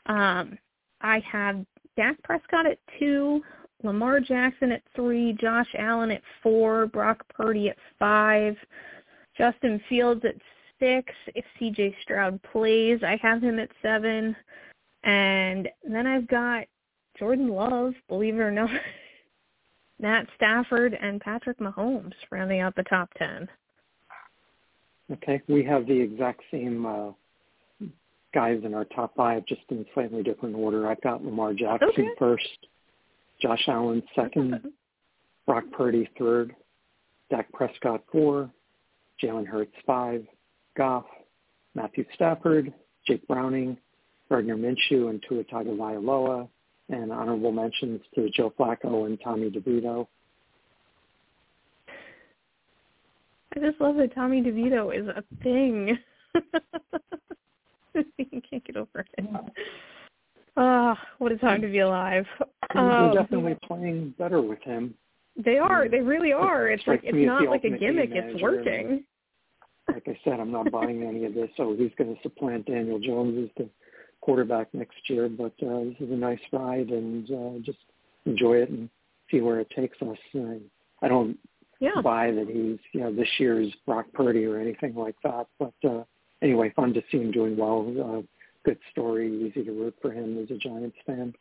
Speaker 3: Um, I have Dak Prescott at two, Lamar Jackson at three, Josh Allen at four, Brock Purdy at five, Justin Fields at six. If CJ Stroud plays, I have him at seven. And then I've got Jordan Love, believe it or not, Matt Stafford, and Patrick Mahomes rounding out the top 10.
Speaker 2: Okay, we have the exact same uh, guys in our top five, just in slightly different order. I've got Lamar Jackson
Speaker 3: okay.
Speaker 2: first, Josh Allen second, Brock Purdy third, Dak Prescott four, Jalen Hurts five, Goff, Matthew Stafford, Jake Browning, Gardner Minshew, and Tua Tagovailoa, and honorable mentions to Joe Flacco and Tommy DeVito.
Speaker 3: I just love that Tommy DeVito is a thing. you can't get over it. Ah, uh, what a time to be alive.
Speaker 2: Um, They're definitely playing better with him.
Speaker 3: They are. They really are. It's like it's not like a gimmick. It's working.
Speaker 2: Like I said, I'm not buying any of this. So he's going to supplant Daniel Jones as the quarterback next year. But uh, this is a nice ride, and uh, just enjoy it and see where it takes us. Uh, I don't
Speaker 3: yeah.
Speaker 2: buy that he's you know this year's Brock Purdy or anything like that. But uh, anyway, fun to see him doing well. Uh, good story, easy to root for him as a Giants fan.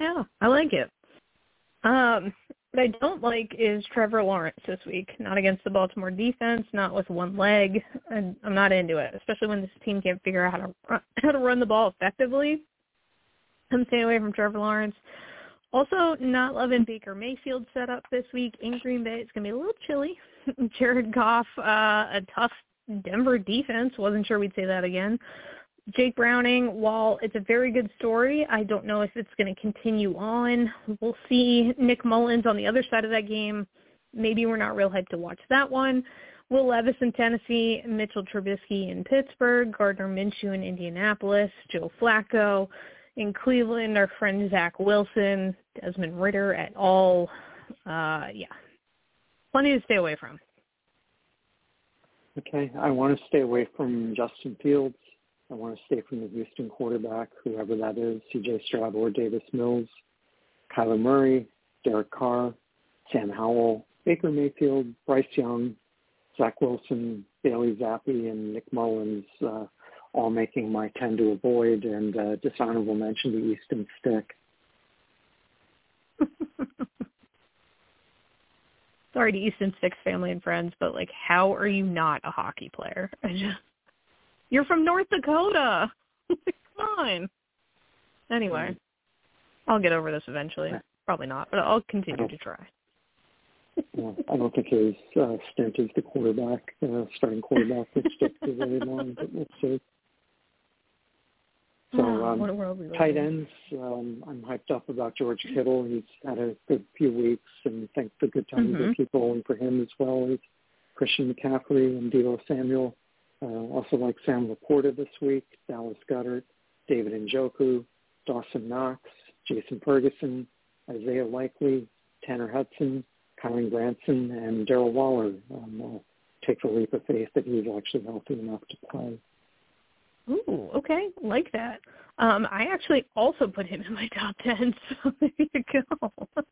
Speaker 3: Yeah, I like it. Um, what I don't like is Trevor Lawrence this week. Not against the Baltimore defense, not with one leg. And I'm not into it, especially when this team can't figure out how to run, how to run the ball effectively. I'm staying away from Trevor Lawrence. Also, not loving Baker Mayfield setup this week in Green Bay. It's going to be a little chilly. Jared Goff, uh, a tough Denver defense. Wasn't sure we'd say that again. Jake Browning, while it's a very good story, I don't know if it's going to continue on. We'll see Nick Mullens on the other side of that game. Maybe we're not real hyped to watch that one. Will Levis in Tennessee, Mitchell Trubisky in Pittsburgh, Gardner Minshew in Indianapolis, Joe Flacco in Cleveland, our friend Zach Wilson, Desmond Ridder at all. Uh, yeah, plenty to stay away from.
Speaker 2: Okay, I want to stay away from Justin Fields. I want to stay from the Houston quarterback, whoever that is, C.J. Stroud or Davis Mills, Kyler Murray, Derek Carr, Sam Howell, Baker Mayfield, Bryce Young, Zach Wilson, Bailey Zappe, and Nick Mullens, uh, all making my 10 to avoid, and uh, dishonorable mention to Easton Stick.
Speaker 3: Sorry to Easton Stick's family and friends, but like, how are you not a hockey player? I just you're from North Dakota. Come on. Anyway, I'll get over this eventually. Probably not, but I'll continue to try.
Speaker 2: Yeah, I don't think his uh, stint as the quarterback, uh, starting quarterback, would stick for very long, but we'll see. So um, tight ends, um, I'm hyped up about George Kittle. He's had a good few weeks, and I think the good times mm-hmm. are keep rolling for him as well as Christian McCaffrey and Deebo Samuel. Uh, also like Sam LaPorta this week, Dallas Goedert, David Njoku, Dawson Knox, Jason Ferguson, Isaiah Likely, Tanner Hudson, Kylen Granson, and Darren Waller. Um, uh, takes a leap of faith that he's actually healthy enough to play.
Speaker 3: Ooh, okay, like that. Um, I actually also put him in my top ten, so there you go.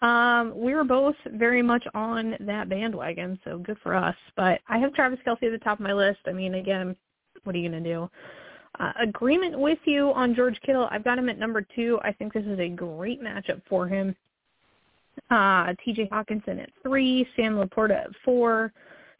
Speaker 3: Um, we were both very much on that bandwagon, so good for us. But I have Travis Kelce at the top of my list. I mean, again, what are you going to do? Uh, agreement with you on George Kittle. I've got him at number two. I think this is a great matchup for him. Uh, T.J. Hockenson at three, Sam LaPorta at four,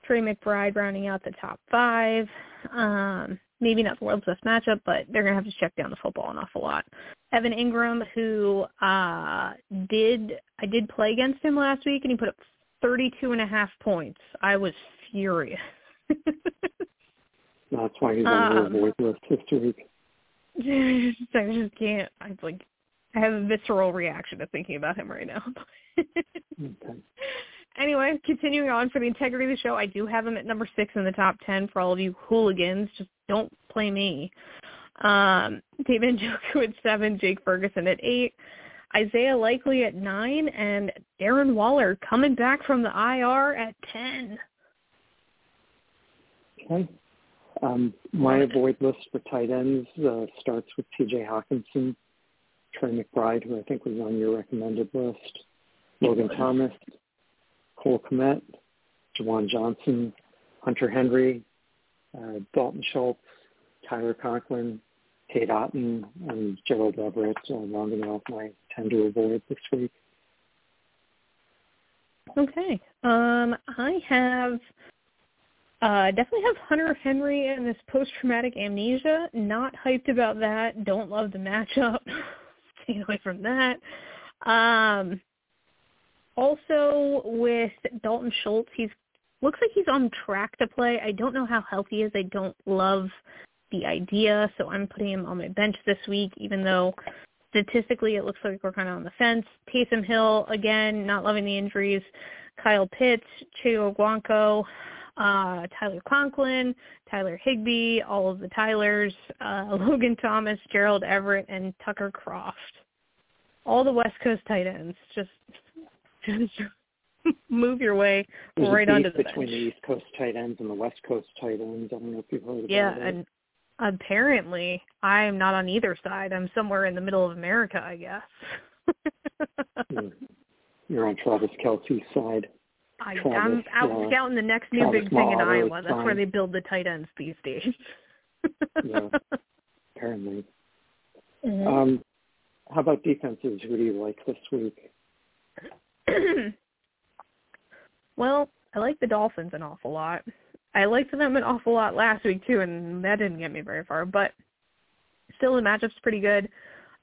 Speaker 3: Trey McBride rounding out the top five. Um, maybe not the world's best matchup, but they're going to have to check down the football an awful lot. Evan Engram, who uh, did I did play against him last week, and he put up thirty-two and a half points. I was furious.
Speaker 2: That's why he's on um, the list this week.
Speaker 3: I just can't. I like. I have a visceral reaction to thinking about him right now. okay anyway, continuing on for the integrity of the show, I do have him at number six in the top ten for all of you hooligans. Just don't play me. Um, David Njoku at seven, Jake Ferguson at eight, Isaiah Likely at nine, and Darren Waller coming back from the IR at ten.
Speaker 2: Okay. Um, my avoid list for tight ends uh, starts with T.J. Hockenson, Trey McBride, who I think was on your recommended list, Logan Thomas, Cole Kmet, Juwan Johnson, Hunter Henry, uh, Dalton Schultz, Tyler Conklin, Cade Otton, and Gerald Everett uh, rounding off my 10 to avoid this week.
Speaker 3: Okay. Um, I have uh, definitely have Hunter Henry and this post-traumatic amnesia. Not hyped about that. Don't love the matchup. Stay away from that. Um, also with Dalton Schultz, he's looks like he's on track to play. I don't know how healthy he is. I don't love the idea, so I'm putting him on my bench this week, even though statistically it looks like we're kind of on the fence. Taysom Hill, again, not loving the injuries. Kyle Pitts, Cheo Guanco, uh, Tyler Conklin, Tyler Higbee, all of the Tylers, uh, Logan Thomas, Gerald Everett, and Tucker Kraft. All the West Coast tight ends. Just, move your way
Speaker 2: There's
Speaker 3: right onto the
Speaker 2: between
Speaker 3: bench.
Speaker 2: the East Coast tight ends and the West Coast tight ends. I don't know if you've heard about
Speaker 3: Yeah,
Speaker 2: it.
Speaker 3: and apparently I'm not on either side. I'm somewhere in the middle of America, I guess.
Speaker 2: You're, you're on Travis Kelce's side.
Speaker 3: I, I'm out
Speaker 2: uh,
Speaker 3: scouting the next new
Speaker 2: Travis
Speaker 3: big thing in Iowa. That's where they build the tight ends these days.
Speaker 2: Yeah. Apparently.
Speaker 3: Mhm.
Speaker 2: Um, how about defenses? Who do you like this week?
Speaker 3: well, I like the Dolphins an awful lot. I liked them an awful lot last week too, and that didn't get me very far. But still, the matchup's pretty good.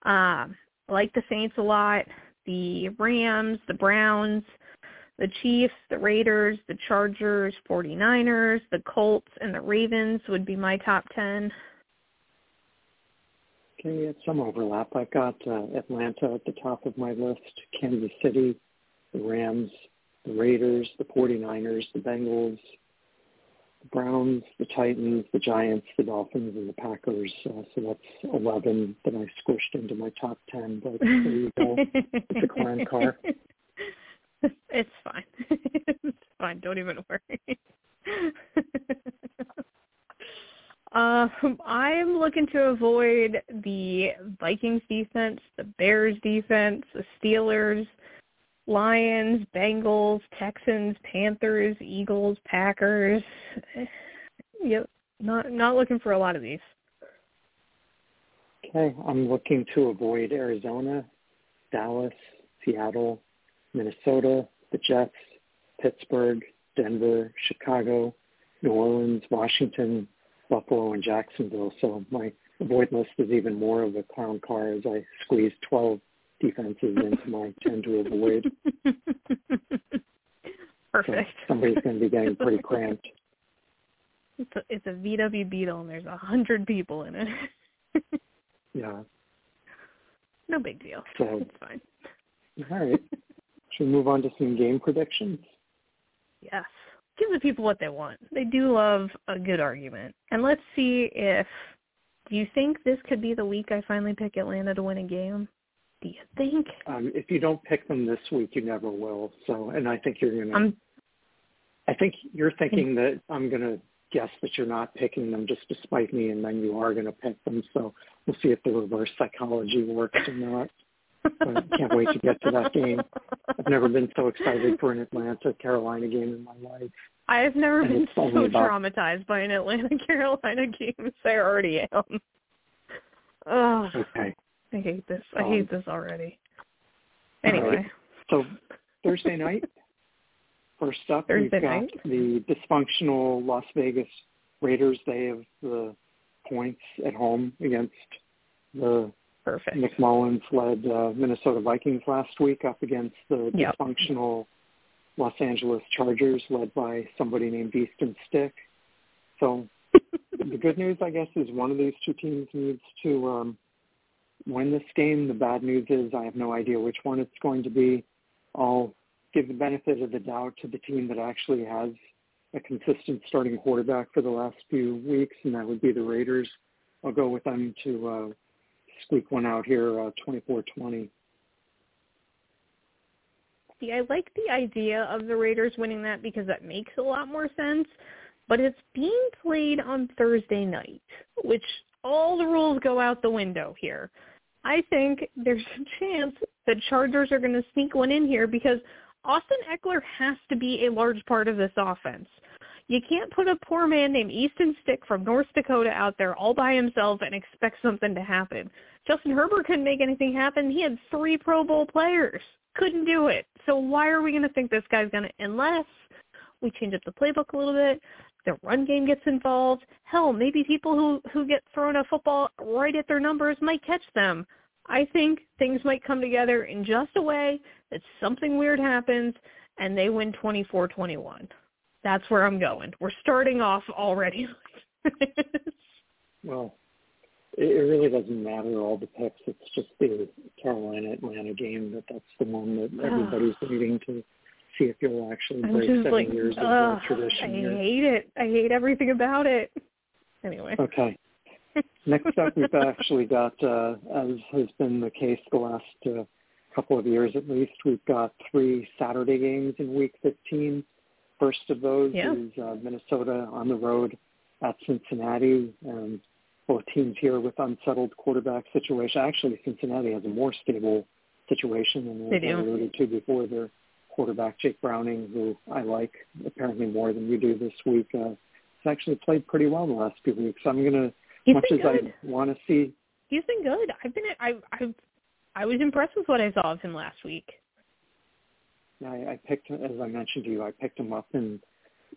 Speaker 3: Um, I like the Saints a lot. The Rams, the Browns, the Chiefs, the Raiders, the Chargers, 49ers, the Colts, and the Ravens would be my top 10.
Speaker 2: Okay, it's some overlap. I've got uh, Atlanta at the top of my list, Kansas City, the Rams, the Raiders, the 49ers, the Bengals, the Browns, the Titans, the Giants, the Dolphins, and the Packers. Uh, so that's 11 that I squished into my top 10. But there you go. It's a clown car.
Speaker 3: It's fine. it's fine. Don't even worry. um, I'm looking to avoid the Vikings defense, the Bears defense, the Steelers, Lions, Bengals, Texans, Panthers, Eagles, Packers. Yep, not not looking for a lot of these.
Speaker 2: Okay, I'm looking to avoid Arizona, Dallas, Seattle, Minnesota, the Jets, Pittsburgh, Denver, Chicago, New Orleans, Washington, Buffalo, and Jacksonville. So my avoid list is even more of a clown car as I squeeze 12 defenses into my 10 to avoid. So
Speaker 3: Perfect.
Speaker 2: somebody's going to be getting pretty cramped.
Speaker 3: It's a, it's a VW Beetle and there's a hundred people in it.
Speaker 2: Yeah.
Speaker 3: no big deal.
Speaker 2: So,
Speaker 3: It's fine.
Speaker 2: all right. Should we move on to some game predictions?
Speaker 3: Yes. Give the people what they want. They do love a good argument. And let's see if do you think this could be the week I finally pick Atlanta to win a game? Do you think?
Speaker 2: Um, if you don't pick them this week, you never will. So, and I think you're
Speaker 3: I'm
Speaker 2: I think you're thinking that I'm going to guess that you're not picking them just to spite me, and then you are going to pick them. So we'll see if the reverse psychology works or not. But can't wait to get to that game. I've never been so excited for an Atlanta Carolina game in my life.
Speaker 3: I've never
Speaker 2: And
Speaker 3: been so
Speaker 2: about-
Speaker 3: traumatized by an Atlanta Carolina game as I already am. Oh,
Speaker 2: Okay.
Speaker 3: I hate this. I
Speaker 2: Um,
Speaker 3: hate this already. Anyway,
Speaker 2: right. So Thursday night, first up,
Speaker 3: Thursday
Speaker 2: we've got
Speaker 3: night.
Speaker 2: the dysfunctional Las Vegas Raiders. They have the points at home against the
Speaker 3: perfect.
Speaker 2: Nick Mullens led uh, Minnesota Vikings last week up against the
Speaker 3: Yep.
Speaker 2: dysfunctional Los Angeles Chargers led by somebody named Easton Stick. So the good news, I guess, is one of these two teams needs to um, win this game. The bad news is I have no idea which one it's going to be. I'll give the benefit of the doubt to the team that actually has a consistent starting quarterback for the last few weeks, and that would be the Raiders. I'll go with them to uh, squeak one out here, uh, 24-20.
Speaker 3: See, I like the idea of the Raiders winning that because that makes a lot more sense. But it's being played on Thursday night, which all the rules go out the window here. I think there's a chance that Chargers are going to sneak one in here because Austin Ekeler has to be a large part of this offense. You can't put a poor man named Easton Stick from North Dakota out there all by himself and expect something to happen. Justin Herbert couldn't make anything happen. He had three Pro Bowl players. Couldn't do it. So why are we going to think this guy's going to, unless we change up the playbook a little bit, the run game gets involved. Hell, maybe people who, who get thrown a football right at their numbers might catch them. I think things might come together in just a way that something weird happens and they win 24-21. That's where I'm going. We're starting off already.
Speaker 2: well, it really doesn't matter all the picks. It's just the Carolina Atlanta game that that's the one that ah. everybody's waiting to see if you'll actually break seven
Speaker 3: like,
Speaker 2: years of
Speaker 3: uh,
Speaker 2: tradition.
Speaker 3: I
Speaker 2: here.
Speaker 3: hate it. I hate everything about it. Anyway.
Speaker 2: Okay. Next up, we've actually got, uh, as has been the case the last uh, couple of years at least, we've got three Saturday games in Week 15. First of those
Speaker 3: yeah.
Speaker 2: is uh, Minnesota on the road at Cincinnati. and both teams here with unsettled quarterback situation. Actually, Cincinnati has a more stable situation than
Speaker 3: they
Speaker 2: alluded to before. Their quarterback, Jake Browning, who I like apparently more than you do this week, uh, has actually played pretty well the last few weeks. I'm going to
Speaker 3: He's
Speaker 2: much as
Speaker 3: good.
Speaker 2: I want to see.
Speaker 3: He's been good. I've been I I I was impressed with what I saw of him last week.
Speaker 2: I, I picked, as I mentioned to you, I picked him up in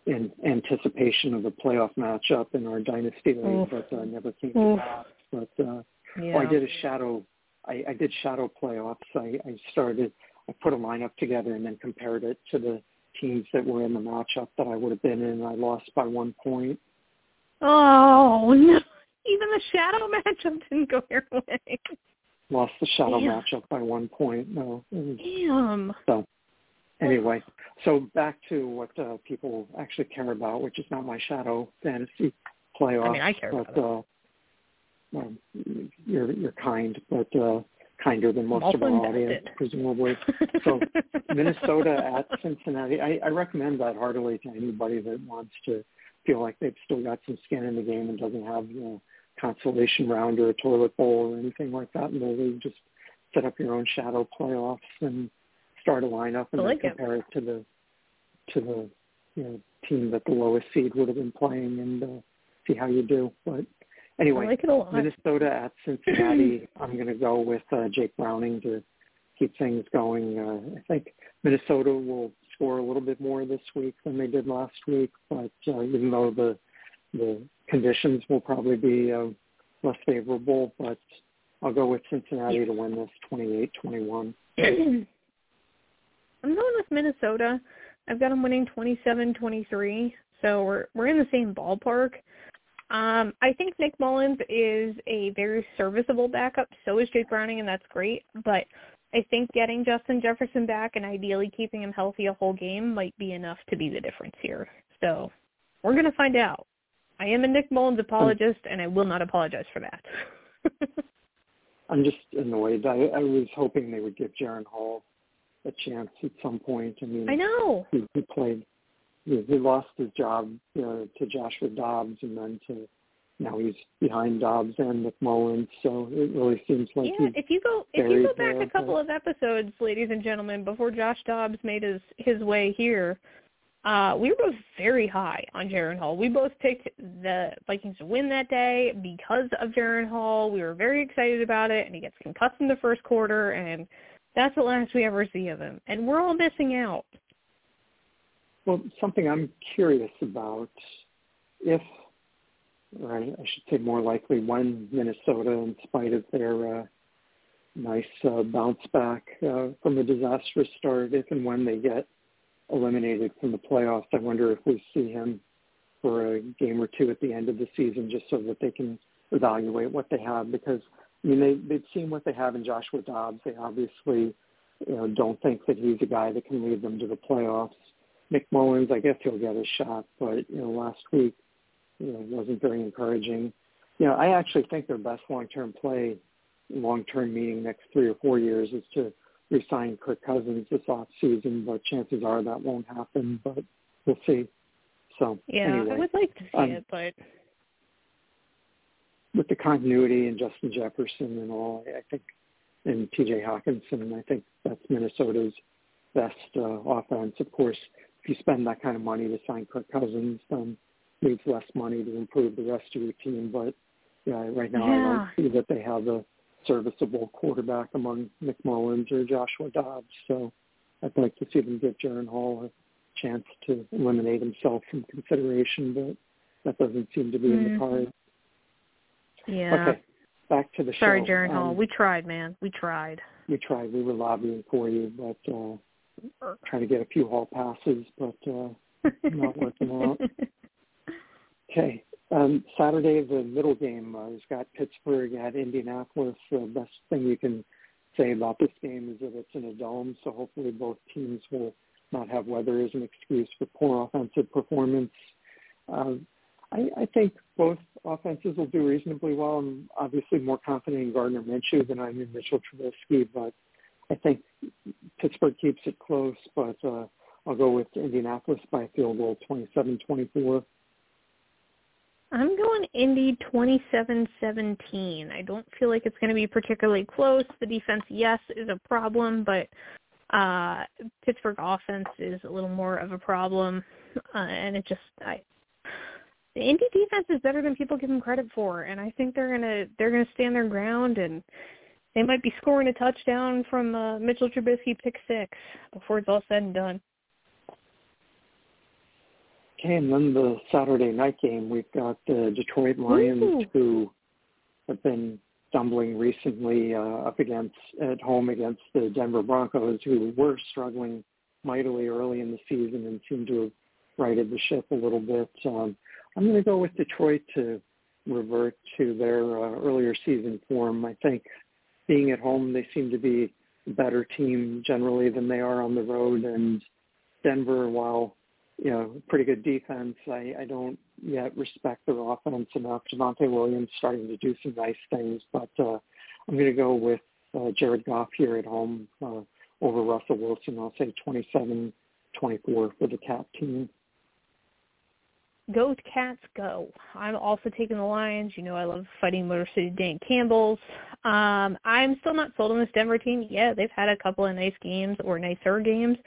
Speaker 2: in anticipation of a playoff matchup in our dynasty league,
Speaker 3: Oof.
Speaker 2: but uh, never came to pass. But uh,
Speaker 3: Yeah.
Speaker 2: oh, I did a shadow. I, I did shadow playoffs. I, I started. I put a lineup together and then compared it to the teams that were in the matchup that I would have been in. And I lost by one point.
Speaker 3: Oh no! Even the shadow matchup didn't go your way.
Speaker 2: Lost the shadow
Speaker 3: Damn.
Speaker 2: matchup by one point. No.
Speaker 3: Damn.
Speaker 2: So anyway, so back to what uh, people actually care about, which is not my shadow fantasy playoff.
Speaker 3: I mean, I care
Speaker 2: but,
Speaker 3: about it.
Speaker 2: uh, you're you're kind, but uh, kinder than most of our audience, presumably. So Minnesota at Cincinnati. I, I recommend that heartily to anybody that wants to feel like they've still got some skin in the game and doesn't have you know consolation round or a toilet bowl or anything like that in the league. Just set up your own shadow playoffs and start a lineup and
Speaker 3: like
Speaker 2: then
Speaker 3: it.
Speaker 2: compare it to the to the you know team that the lowest seed would have been playing and uh, see how you do. But anyway,
Speaker 3: like it a lot.
Speaker 2: Minnesota at Cincinnati. I'm going to go with uh, Jake Browning to keep things going. Uh, I think Minnesota will score a little bit more this week than they did last week, but uh, even though the the conditions will probably be uh, less favorable, but I'll go with Cincinnati to win this 28-21.
Speaker 3: I'm going with Minnesota. I've got them winning 27-23, so we're we're in the same ballpark. Um, I think Nick Mullens is a very serviceable backup. So is Jake Browning, and that's great. But I think getting Justin Jefferson back and ideally keeping him healthy a whole game might be enough to be the difference here. So we're going to find out. I am a Nick Mullens apologist, and I will not apologize for that.
Speaker 2: I'm just annoyed. I, I was hoping they would give Jaren Hall a chance at some point. I mean,
Speaker 3: I know.
Speaker 2: he, he played. He, he lost his job you know, to Joshua Dobbs, and then to now he's behind Dobbs and McMullen. So it really seems like
Speaker 3: yeah, if you go if you go back
Speaker 2: there,
Speaker 3: a couple of episodes, ladies and gentlemen, before Josh Dobbs made his his way here, uh, we were both very high on Jaren Hall. We both picked the Vikings to win that day because of Jaren Hall. We were very excited about it, and he gets concussed in the first quarter, and that's the last we ever see of him. And we're all missing out.
Speaker 2: Well, something I'm curious about, if, or I should say more likely when Minnesota, in spite of their uh, nice uh, bounce back uh, from a disastrous start, if and when they get eliminated from the playoffs, I wonder if we see him for a game or two at the end of the season just so that they can evaluate what they have because I mean they they've seen what they have in Joshua Dobbs. They obviously you know don't think that he's a guy that can lead them to the playoffs. Nick Mullens, I guess he'll get a shot, but you know last week you know wasn't very encouraging. you know, I actually think their best long-term play, long-term meaning next three or four years, is to resign Kirk Cousins this off season. But chances are that won't happen. But we'll see. So
Speaker 3: yeah,
Speaker 2: anyway,
Speaker 3: I would like to see
Speaker 2: um,
Speaker 3: it, but
Speaker 2: with the continuity and Justin Jefferson and all, I think, and T.J. Hockenson, I think that's Minnesota's best uh, offense. Of course, if you spend that kind of money to sign Kirk Cousins, then leaves less money to improve the rest of your team. But yeah, right now
Speaker 3: yeah.
Speaker 2: I don't see that they have a serviceable quarterback among Nick Mullens or Joshua Dobbs. So I'd like to see them give Jaren Hall a chance to eliminate himself from consideration, but that doesn't seem to be
Speaker 3: mm-hmm.
Speaker 2: in the cards.
Speaker 3: Yeah.
Speaker 2: Okay, back to the
Speaker 3: Sorry,
Speaker 2: show.
Speaker 3: Jaren
Speaker 2: um,
Speaker 3: Hall. We tried, man. We tried.
Speaker 2: We tried. We were lobbying for you, but uh, trying to get a few hall passes, but uh, not working out. Okay. Um, Saturday, the middle game uh, has got Pittsburgh at Indianapolis. The best thing you can say about this game is that it's in a dome, so hopefully both teams will not have weather as an excuse for poor offensive performance. Um, I, I think both offenses will do reasonably well. I'm obviously more confident in Gardner Minshew than I am in Mitchell Trubisky, but I think Pittsburgh keeps it close, but uh, I'll go with Indianapolis by field goal, 27-24.
Speaker 3: I'm going Indy 27-17. I don't feel like it's going to be particularly close. The defense, yes, is a problem, but uh Pittsburgh offense is a little more of a problem, uh, and it just I the Indy defense is better than people give them credit for, and I think they're gonna they're gonna stand their ground and they might be scoring a touchdown from uh, Mitchell Trubisky pick six before it's all said and done.
Speaker 2: Okay, and then the Saturday night game, we've got the Detroit Lions
Speaker 3: Ooh.
Speaker 2: who have been stumbling recently uh, up against at home against the Denver Broncos, who were struggling mightily early in the season and seem to have righted the ship a little bit. Um, I'm going to go with Detroit to revert to their uh, earlier season form. I think being at home, they seem to be a better team generally than they are on the road, and Denver, while you know, pretty good defense. I, I don't yet respect their offense enough. Javonte Williams starting to do some nice things, but uh, I'm going to go with uh, Jared Goff here at home uh, over Russell Wilson. I'll say 27-24 for the Cat team.
Speaker 3: Go Cats, go! I'm also taking the Lions. You know I love fighting Motor City Dan Campbell's. Um, I'm still not sold on this Denver team. Yeah, they've had a couple of nice games or nicer games,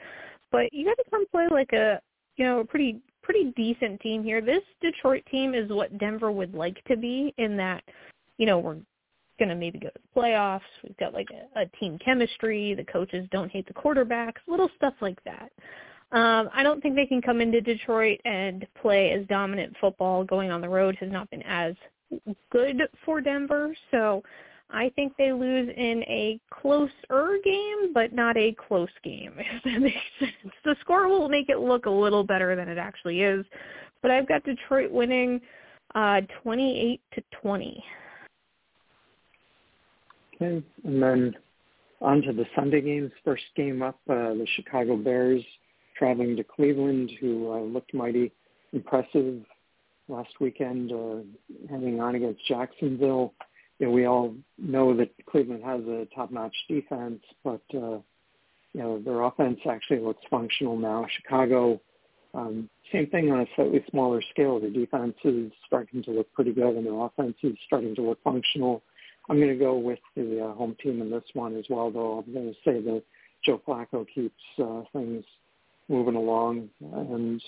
Speaker 3: but you got to come play like a you know, a pretty pretty decent team here. This Detroit team is what Denver would like to be in that, you know, we're gonna maybe go to the playoffs. We've got like a, a team chemistry. The coaches don't hate the quarterbacks. Little stuff like that. Um, I don't think they can come into Detroit and play as dominant football. Going on the road has not been as good for Denver. So I think they lose in a closer game, but not a close game, if that makes sense. The score will make it look a little better than it actually is. But I've got Detroit winning uh, 28 to 20.
Speaker 2: Okay, and then on to the Sunday games. First game up, uh, the Chicago Bears traveling to Cleveland, who uh, looked mighty impressive last weekend, uh, heading on against Jacksonville you know, we all know that Cleveland has a top-notch defense, but uh, you know their offense actually looks functional now. Chicago, um, same thing on a slightly smaller scale. Their defense is starting to look pretty good, and their offense is starting to look functional. I'm going to go with the uh, home team in this one as well, though. I'm going to say that Joe Flacco keeps uh, things moving along, and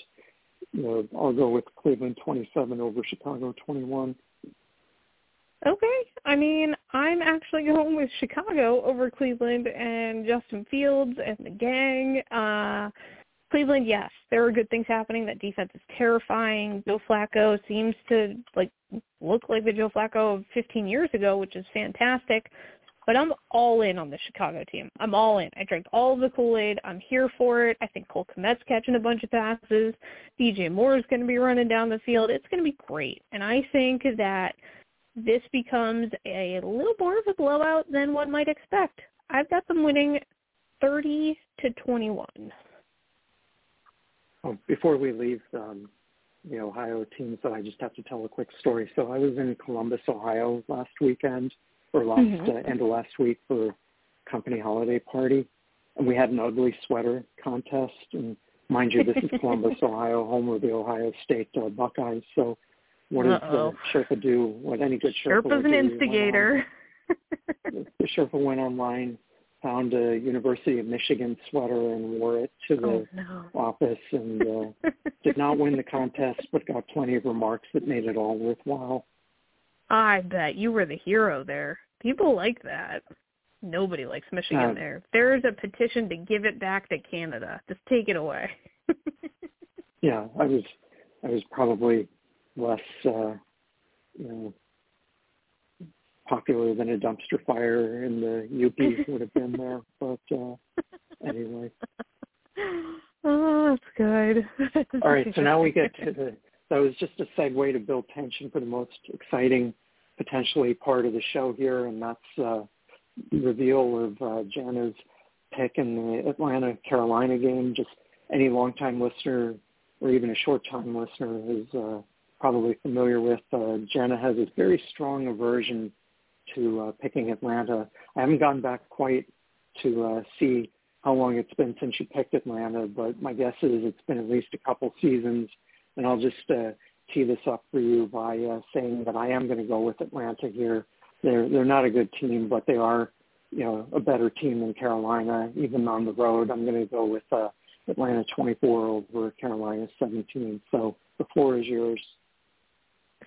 Speaker 2: you know I'll go with Cleveland 27 over Chicago 21.
Speaker 3: Okay. I mean, I'm actually going with Chicago over Cleveland and Justin Fields and the gang. Uh Cleveland, yes, there are good things happening. That defense is terrifying. Joe Flacco seems to like look like the Joe Flacco of 15 years ago, which is fantastic. But I'm all in on the Chicago team. I'm all in. I drank all the Kool-Aid. I'm here for it. I think Cole Kmet's catching a bunch of passes. DJ Moore is going to be running down the field. It's going to be great. And I think that this becomes a little more of a blowout than one might expect. I've got them winning 30 to 21.
Speaker 2: Oh, before we leave um, the Ohio team, so I just have to tell a quick story. So I was in Columbus, Ohio last weekend, or last
Speaker 3: Mhm.
Speaker 2: uh, end of last week for company holiday party, and we had an ugly sweater contest. And mind you, this is Columbus, Ohio, home of the Ohio State uh, Buckeyes. So what does the Sherpa do? What any good Sherpa
Speaker 3: Sherpa's an
Speaker 2: do? On-
Speaker 3: instigator.
Speaker 2: the Sherpa went online, found a University of Michigan sweater, and wore it to the
Speaker 3: oh no.
Speaker 2: office, and uh, did not win the contest, but got plenty of remarks that made it all worthwhile.
Speaker 3: I bet you were the hero there. People like that. Nobody likes Michigan
Speaker 2: Uh,
Speaker 3: there. There's a petition to give it back to Canada. Just take it away.
Speaker 2: Yeah, I was, I was probably less, uh, you know, popular than a dumpster fire in the UP would have been there, but uh, anyway.
Speaker 3: oh, that's good.
Speaker 2: All right, so now we get to the. That was just a segue to build tension for the most exciting, potentially part of the show here, and that's uh, reveal of uh, Jana's pick in the Atlanta Carolina game. Just any longtime listener or even a short-time listener is uh, probably familiar with. Uh, Jana has a very strong aversion to uh, picking Atlanta. I haven't gone back quite to uh, see how long it's been since you picked Atlanta, but my guess is it's been at least a couple seasons. And I'll just uh, tee this up for you by uh, saying that I am going to go with Atlanta here. They're they're not a good team, but they are you know a better team than Carolina, even on the road. I'm going to go with uh, Atlanta 24 over Carolina 17. So the floor is yours.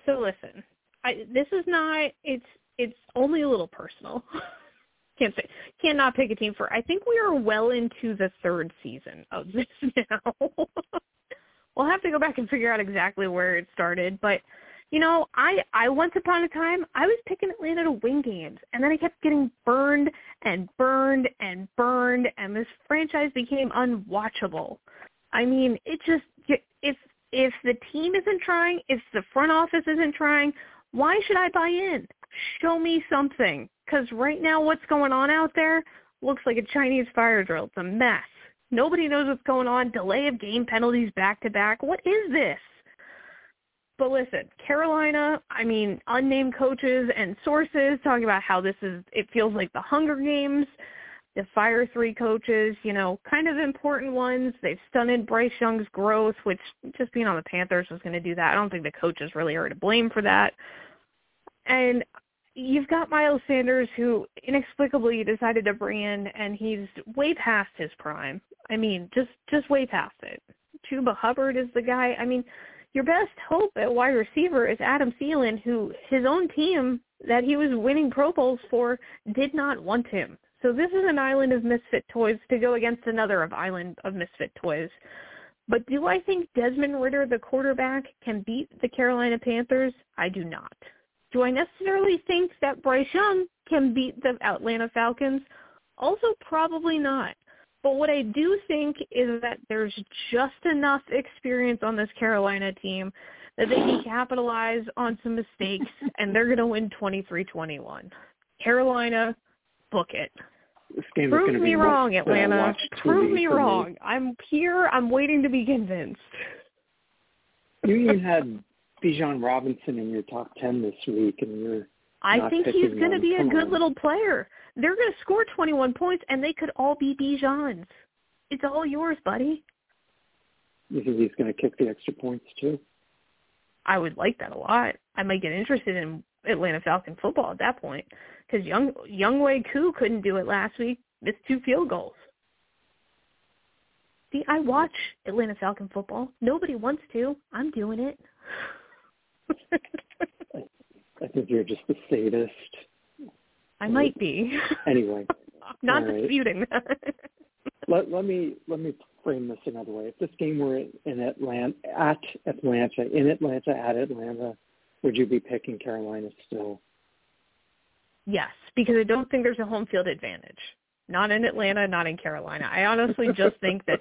Speaker 3: So listen, I, this is not. It's it's only a little personal. Can't say cannot pick a team for. I think we are well into the third season of this now. We'll have to go back and figure out exactly where it started, but you know, I I once upon a time I was picking Atlanta to win games, and then I kept getting burned and burned and burned, and this franchise became unwatchable. I mean, it just if if the team isn't trying, if the front office isn't trying, why should I buy in? Show me something, because right now what's going on out there looks like a Chinese fire drill. It's a mess. Nobody knows what's going on. Delay of game penalties back to back. What is this? But listen, Carolina, I mean, unnamed coaches and sources talking about how this is, it feels like the Hunger Games, the Fire Three coaches, you know, kind of important ones. They've stunted Bryce Young's growth, which just being on the Panthers was going to do that. I don't think the coaches really are to blame for that. And you've got Miles Sanders, who inexplicably decided to bring in, and he's way past his prime. I mean, just just way past it. Chuba Hubbard is the guy. I mean, your best hope at wide receiver is Adam Thielen, who his own team that he was winning Pro Bowls for did not want him. So this is an island of misfit toys to go against another of island of misfit toys. But do I think Desmond Ridder, the quarterback, can beat the Carolina Panthers? I do not. Do I necessarily think that Bryce Young can beat the Atlanta Falcons? Also, probably not. But what I do think is that there's just enough experience on this Carolina team that they can capitalize on some mistakes, and they're going to win 23-21. Carolina, book it.
Speaker 2: This game is
Speaker 3: Prove
Speaker 2: going to
Speaker 3: me
Speaker 2: be
Speaker 3: wrong, Atlanta. Prove me wrong. I'm here. I'm waiting to be convinced.
Speaker 2: You even had Bijan Robinson in your top ten this week, and you're
Speaker 3: I think he's going to be a good
Speaker 2: on.
Speaker 3: little player. They're going to score 21 points, and they could all be Bijan's. It's all yours, buddy.
Speaker 2: you think he's going to kick the extra points too.
Speaker 3: I would like that a lot. I might get interested in Atlanta Falcon football at that point because Young Younghoe Koo couldn't do it last week. Missed two field goals. See, I watch Atlanta Falcon football. Nobody wants to. I'm doing it.
Speaker 2: I think you're just a sadist.
Speaker 3: I might be.
Speaker 2: Anyway,
Speaker 3: Not
Speaker 2: right.
Speaker 3: disputing that.
Speaker 2: let let me let me frame this another way. If this game were in Atlanta at Atlanta in Atlanta at Atlanta, would you be picking Carolina still?
Speaker 3: Yes, because I don't think there's a home field advantage. Not in Atlanta, not in Carolina. I honestly just think that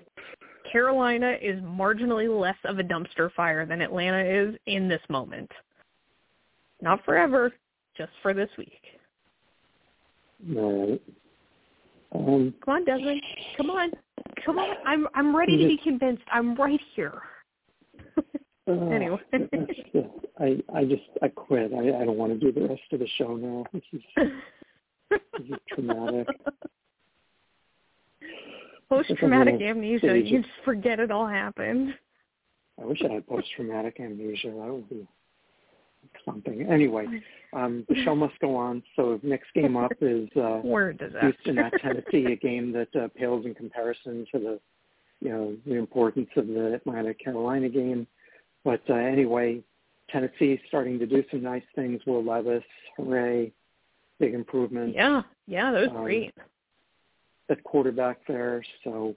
Speaker 3: Carolina is marginally less of a dumpster fire than Atlanta is in this moment. Not forever, just for this week.
Speaker 2: All right. Um,
Speaker 3: Come on, Desmond. Come on. Come on. I'm I'm ready to be convinced. I'm right here.
Speaker 2: Uh,
Speaker 3: anyway,
Speaker 2: that's, I I just I quit. I I don't want to do the rest of the show now. This is this is traumatic.
Speaker 3: Post-traumatic amnesia. You just forget it all happened.
Speaker 2: I wish I had post-traumatic amnesia. That would be something. Anyway, um, the show must go on. So next game up is uh. Houston at Tennessee, a game that uh, pales in comparison to the, you know, the importance of the Atlanta Carolina game. But uh, anyway, Tennessee starting to do some nice things. Will Levis, hooray, big improvement
Speaker 3: yeah, yeah, that was
Speaker 2: Um,
Speaker 3: great.
Speaker 2: At quarterback there. So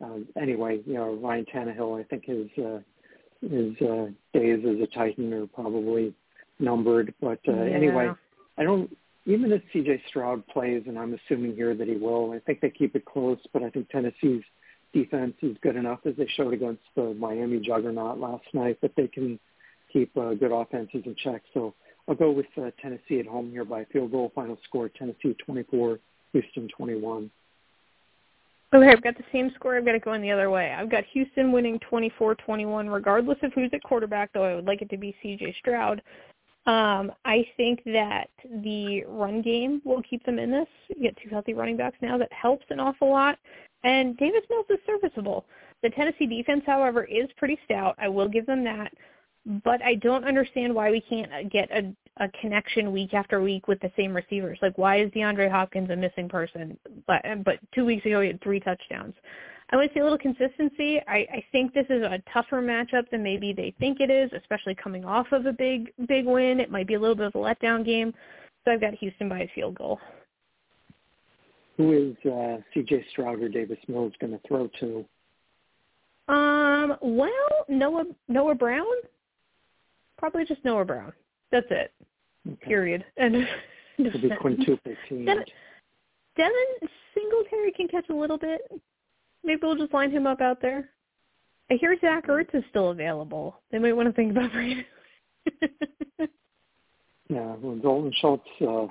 Speaker 2: um, anyway, you know, Ryan Tannehill, I think his uh, his uh, days as a Titan are probably numbered. But uh,
Speaker 3: Yeah.
Speaker 2: anyway, I don't. Even if C.J. Stroud plays, and I'm assuming here that he will, I think they keep it close. But I think Tennessee's defense is good enough, as they showed against the Miami juggernaut last night, that they can keep uh, good offenses in check. So I'll go with uh, Tennessee at home here by field goal. Final score: Tennessee 24, Houston 21.
Speaker 3: Okay, I've got the same score. I've got it going the other way. I've got Houston winning 24-21, regardless of who's at quarterback, though I would like it to be C.J. Stroud. Um, I think that the run game will keep them in this. You get two healthy running backs now. That helps an awful lot. And Davis Mills is serviceable. The Tennessee defense, however, is pretty stout. I will give them that. But I don't understand why we can't uh, get a, a connection week after week with the same receivers. Like, why is DeAndre Hopkins a missing person? But but two weeks ago he had three touchdowns. I want to see a little consistency. I, I think this is a tougher matchup than maybe they think it is, especially coming off of a big big win. It might be a little bit of a letdown game. So I've got Houston by a field goal.
Speaker 2: Who is uh, C.J. Stroud or Davis Mills going to throw to?
Speaker 3: Um, well, Noah Noah Brown, probably just Noah Brown. That's it.
Speaker 2: Okay.
Speaker 3: Period. And
Speaker 2: It'll be quintuple teamed.
Speaker 3: Devin, Devin Singletary can catch a little bit. Maybe we'll just line him up out there. I hear Zach Ertz is still available. They might want to think about bringing.
Speaker 2: Yeah, well, Dalton Schultz uh,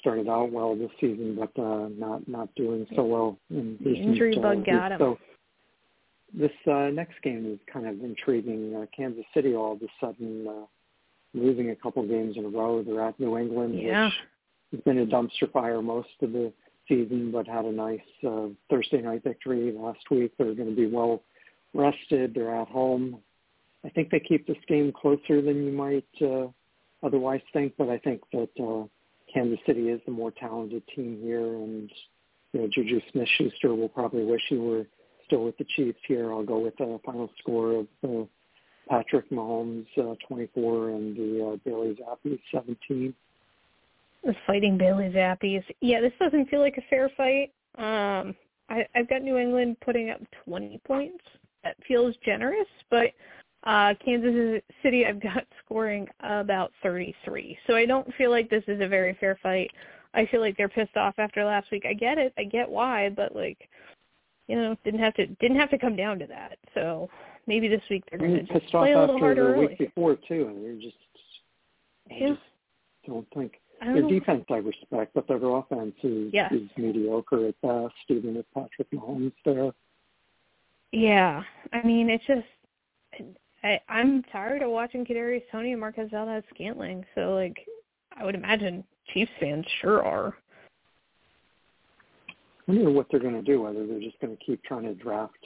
Speaker 2: started out well this season, but uh, not not doing so well. In
Speaker 3: The
Speaker 2: recent,
Speaker 3: injury
Speaker 2: uh,
Speaker 3: bug got him.
Speaker 2: So this uh, next game is kind of intriguing. Uh, Kansas City all of a sudden uh, losing a couple games in a row. They're at New England,
Speaker 3: Yeah.
Speaker 2: which has been a dumpster fire most of the season, but had a nice uh, Thursday night victory last week. They're going to be well rested. They're at home. I think they keep this game closer than you might uh, otherwise think, but I think that uh, Kansas City is the more talented team here, and you know Juju Smith-Schuster will probably wish he were still with the Chiefs here. I'll go with the final score of uh, Patrick Mahomes uh, 24 and the uh, Bailey Zappe 17.
Speaker 3: The fighting Bailey Zappes. Yeah, this doesn't feel like a fair fight. Um, I, I've got New England putting up 20 points. That feels generous, but uh, Kansas City I've got scoring about 33. So I don't feel like this is a very fair fight. I feel like they're pissed off after last week. I get it. I get why, but like, you know, didn't have to didn't have to come down to that. So maybe this week they're going to
Speaker 2: mean,
Speaker 3: just
Speaker 2: pissed off
Speaker 3: play a little
Speaker 2: after
Speaker 3: harder
Speaker 2: the
Speaker 3: early.
Speaker 2: week before too, and they're just I
Speaker 3: Yeah.
Speaker 2: just don't think
Speaker 3: don't
Speaker 2: their
Speaker 3: know.
Speaker 2: defense I respect, but their offense is,
Speaker 3: Yes.
Speaker 2: is mediocre at best, even with Patrick Mahomes there.
Speaker 3: Yeah, I mean, it's just I, I'm tired of watching Kadarius Toney and Marquez Valdez Scantling. So, like, I would imagine Chiefs fans sure are.
Speaker 2: I wonder what they're going to do. Whether they're just going to keep trying to draft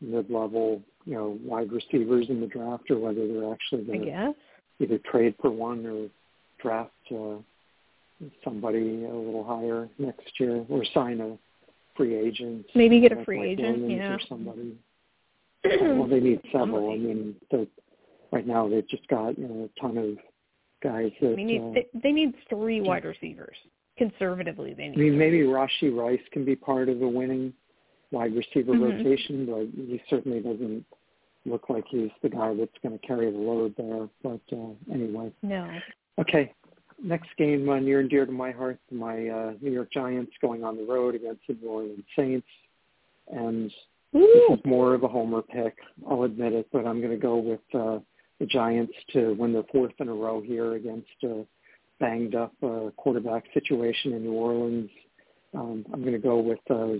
Speaker 2: mid-level, you know, wide receivers in the draft, or whether they're actually going to either trade for one or draft uh, somebody a little higher next year, or sign a free agent.
Speaker 3: Maybe get a
Speaker 2: like
Speaker 3: free
Speaker 2: Mike
Speaker 3: agent,
Speaker 2: Williams
Speaker 3: yeah.
Speaker 2: Or somebody. well, they need several. I mean, the, right now they've just got you know a ton of guys that.
Speaker 3: We need
Speaker 2: uh,
Speaker 3: they, they need three wide receivers. Conservatively, they need.
Speaker 2: I
Speaker 3: mean,
Speaker 2: maybe Rashee Rice can be part of the winning wide receiver
Speaker 3: Mhm.
Speaker 2: rotation, but he certainly doesn't look like he's the guy that's going to carry the load there. But uh, anyway,
Speaker 3: No.
Speaker 2: okay. Next game uh, near and dear to my heart, my uh, New York Giants going on the road against the New Orleans Saints, and this is more of a homer pick. I'll admit it, but I'm going to go with uh, the Giants to win their fourth in a row here against a banged up uh, quarterback situation in New Orleans. Um, I'm going to go with uh,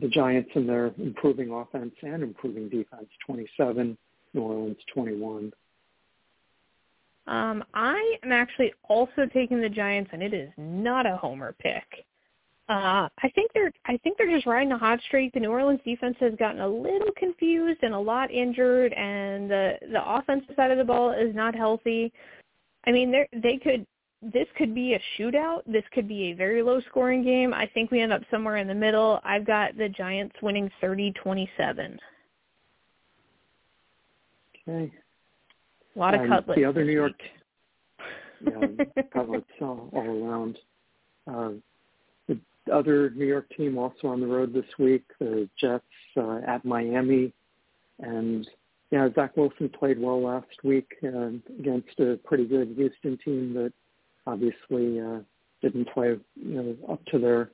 Speaker 2: the Giants and their improving offense and improving defense, 27, New Orleans 21.
Speaker 3: Um, I am actually also taking the Giants, and it is not a homer pick. Uh, I think they're I think they're just riding a hot streak. The New Orleans defense has gotten a little confused and a lot injured, and the the offensive side of the ball is not healthy. I mean, they they could this could be a shootout. This could be a very low scoring game. I think we end up somewhere in the middle. I've got the Giants winning thirty twenty seven.
Speaker 2: Okay.
Speaker 3: A lot of
Speaker 2: um,
Speaker 3: cutlets.
Speaker 2: The other New York
Speaker 3: yeah,
Speaker 2: cutlets all, all around. Uh, the other New York team also on the road this week, the Jets uh, at Miami, and yeah, Zach Wilson played well last week uh, against a pretty good Houston team that obviously uh, didn't play you know up to their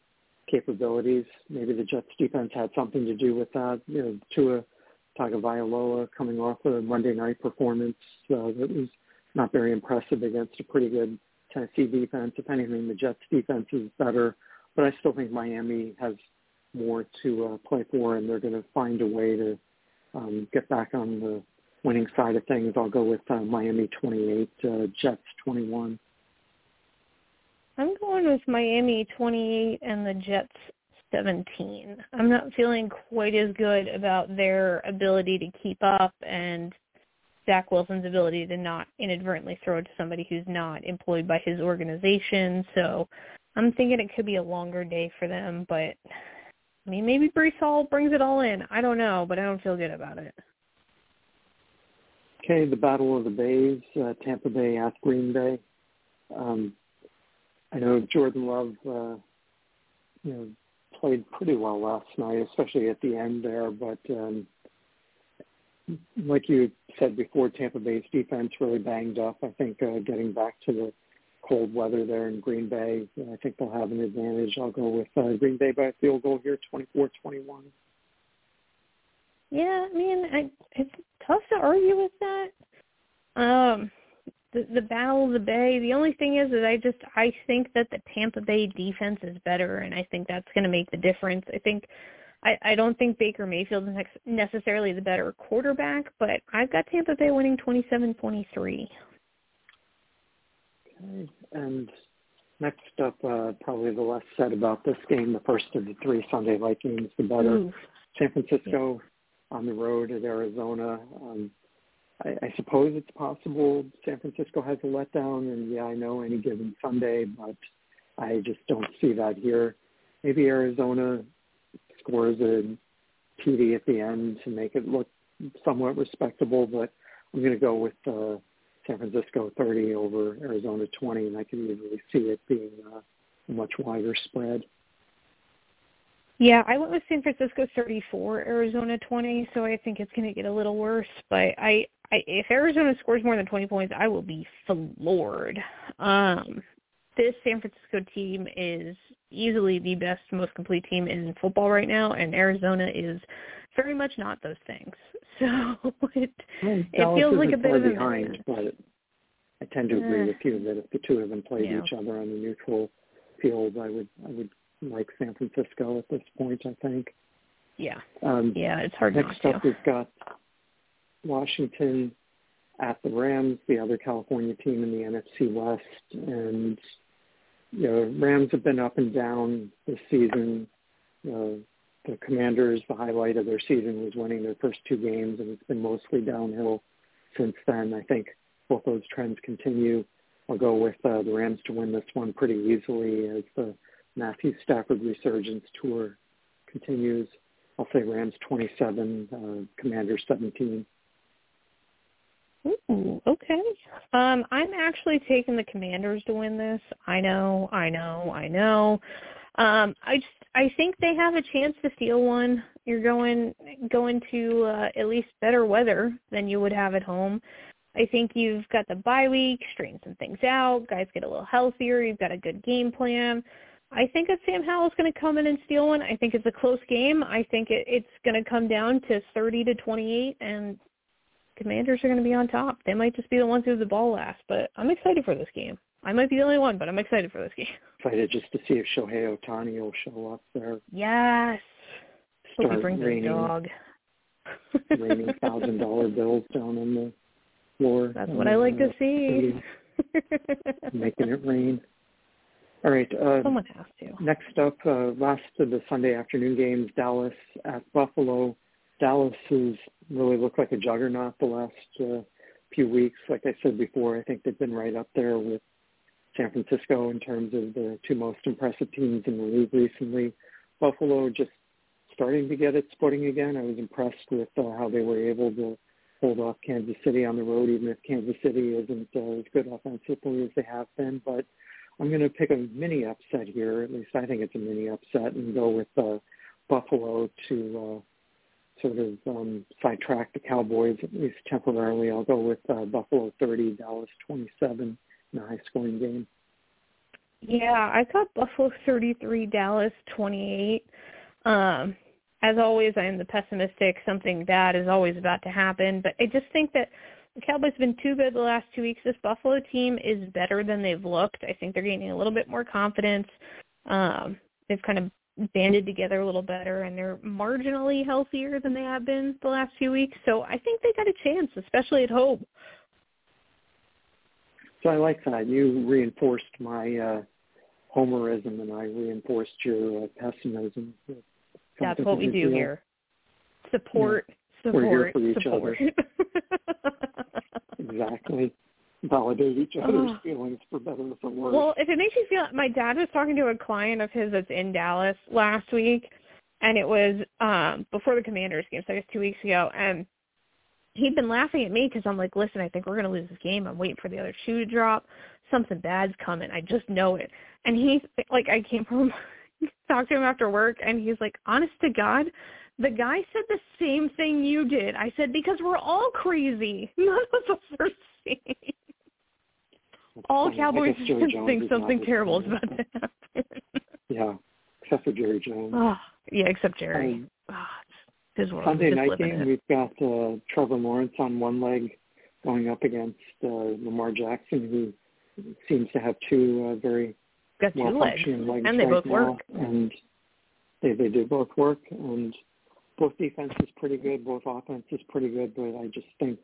Speaker 2: capabilities. Maybe the Jets defense had something to do with that. You know, Tua Tagovailoa coming off a Monday night performance uh, that was not very impressive against a pretty good Tennessee defense. If anything, the Jets defense is better, but I still think Miami has more to uh, play for, and they're going to find a way to um, get back on the winning side of things. I'll go with uh, Miami 28, uh, Jets 21.
Speaker 3: I'm going with Miami 28 and the Jets 17. I'm not feeling quite as good about their ability to keep up and Zach Wilson's ability to not inadvertently throw it to somebody who's not employed by his organization. So I'm thinking it could be a longer day for them, but I mean maybe Breece Hall brings it all in. I don't know, but I don't feel good about it.
Speaker 2: Okay, the Battle of the Bays, uh, Tampa Bay at Green Bay. Um, I know Jordan Love, uh, you know, played pretty well last night, especially at the end there. But um, like you said before, Tampa Bay's defense really banged up. I think uh, getting back to the cold weather there in Green Bay, I think they'll have an advantage. I'll go with uh, Green Bay by a field goal here, 24-21.
Speaker 3: Yeah, I mean, I, it's tough to argue with that. Um, the the battle of the bay. The only thing is that I just I think that the Tampa Bay defense is better, and I think that's going to make the difference. I think I I don't think Baker Mayfield is necessarily the better quarterback, but I've got Tampa Bay winning twenty seven twenty three.
Speaker 2: Okay, and next up, uh, probably the less said about this game, the first of the three Sunday night games, the better.
Speaker 3: Ooh.
Speaker 2: San Francisco yeah. on the road at Arizona. Um, I, I suppose it's possible San Francisco has a letdown, and yeah, I know any given Sunday, but I just don't see that here. Maybe Arizona scores a TD at the end to make it look somewhat respectable, but I'm going to go with uh, San Francisco 30 over Arizona 20, and I can easily see it being a much wider spread.
Speaker 3: Yeah, I went with San Francisco 34, Arizona 20, so I think it's going to get a little worse. But I, I, if Arizona scores more than 20 points, I will be floored. Um, this San Francisco team is easily the best, most complete team in football right now, and Arizona is very much not those things. So it, it feels like a bit of a
Speaker 2: behind, but I tend to agree
Speaker 3: Eh.
Speaker 2: with you that if the two of them played
Speaker 3: Yeah.
Speaker 2: each other on a neutral field, I would I would like San Francisco at this point. I think.
Speaker 3: yeah,
Speaker 2: Um,
Speaker 3: yeah, it's hard
Speaker 2: Next up,
Speaker 3: to.
Speaker 2: we've got Washington at the Rams, the other California team in the NFC West, and you know Rams have been up and down this season. You know, the Commanders, the highlight of their season was winning their first two games, and it's been mostly downhill since then. I think both those trends continue. I'll go with uh, the Rams to win this one pretty easily as the Matthew Stafford resurgence tour continues. I'll say Rams 27, uh, Commanders 17.
Speaker 3: Ooh, okay. Um, I'm actually taking the Commanders to win this. I know, I know, I know. Um, I just I think they have a chance to steal one. You're going going to uh, at least better weather than you would have at home. I think you've got the bye week, straighten some things out, guys get a little healthier, you've got a good game plan. I think that Sam Howell's going to come in and steal one. I think it's a close game. I think it, it's going to come down to 30 to 28, and Commanders are going to be on top. They might just be the ones who have the ball last, but I'm excited for this game. I might be the only one, but I'm excited for this game.
Speaker 2: Excited just to see if Shohei Ohtani will show up there.
Speaker 3: Yes. Hope he
Speaker 2: Start
Speaker 3: brings his
Speaker 2: raining,
Speaker 3: dog.
Speaker 2: raining thousand dollar bills down on the floor.
Speaker 3: That's what I like to see.
Speaker 2: making it rain. All right. Uh,
Speaker 3: Someone has to.
Speaker 2: Next up, uh, last of the Sunday afternoon games, Dallas at Buffalo. Dallas has really looked like a juggernaut the last uh, few weeks. Like I said before, I think they've been right up there with San Francisco in terms of the two most impressive teams in the league recently. Buffalo just starting to get its footing again. I was impressed with uh, how they were able to hold off Kansas City on the road, even if Kansas City isn't uh, as good offensively as they have been. But I'm going to pick a mini upset here. At least I think it's a mini upset, and go with uh, Buffalo to uh, sort of um, sidetrack the Cowboys at least temporarily. I'll go with uh, Buffalo 30, Dallas 27 in a high-scoring game.
Speaker 3: Yeah, I got Buffalo 33, Dallas 28. Um, as always, I am the pessimistic. Something bad is always about to happen, but I just think that the Cowboys have been too good the last two weeks. This Buffalo team is better than they've looked. I think they're gaining a little bit more confidence. Um, they've kind of banded together a little better, and they're marginally healthier than they have been the last few weeks. So I think they got a chance, especially at home.
Speaker 2: So I like that. You reinforced my uh, homerism, and I reinforced your uh, pessimism.
Speaker 3: That's what we do deal. here. Support,
Speaker 2: yeah.
Speaker 3: support,
Speaker 2: We're here for each
Speaker 3: support.
Speaker 2: other. exactly. Validate each other's oh. feelings for better or for worse.
Speaker 3: Well, if it makes you feel, my dad was talking to a client of his that's in Dallas last week, and it was um before the Commanders game, so I guess two weeks ago, and he'd been laughing at me because I'm like, listen, I think we're gonna lose this game. I'm waiting for the other shoe to drop. Something bad's coming. I just know it. And he, like, I came home talked to him after work and he's like, honest to God, the guy said the same thing you did. I said, because we're all crazy. None of us are sane. All Cowboys fans think something terrible is about to happen.
Speaker 2: yeah, except for Jerry Jones.
Speaker 3: Oh, yeah, except Jerry. Um, oh, his world.
Speaker 2: Sunday night game,
Speaker 3: it.
Speaker 2: we've got uh, Trevor Lawrence on one leg going up against uh, Lamar Jackson, who seems to have two uh, very
Speaker 3: got two legs,
Speaker 2: legs
Speaker 3: and they
Speaker 2: right
Speaker 3: both
Speaker 2: now,
Speaker 3: work.
Speaker 2: And they they do both work, and both defense is pretty good, both offense is pretty good, but I just think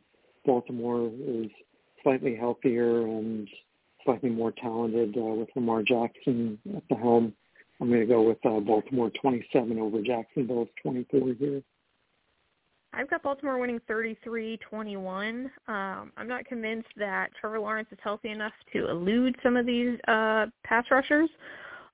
Speaker 2: Baltimore is slightly healthier and slightly more talented uh, with Lamar Jackson at the helm. I'm going to go with uh, Baltimore 27 over Jacksonville's 24 here.
Speaker 3: I've got Baltimore winning 33-21. Um, I'm not convinced that Trevor Lawrence is healthy enough to elude some of these uh, pass rushers.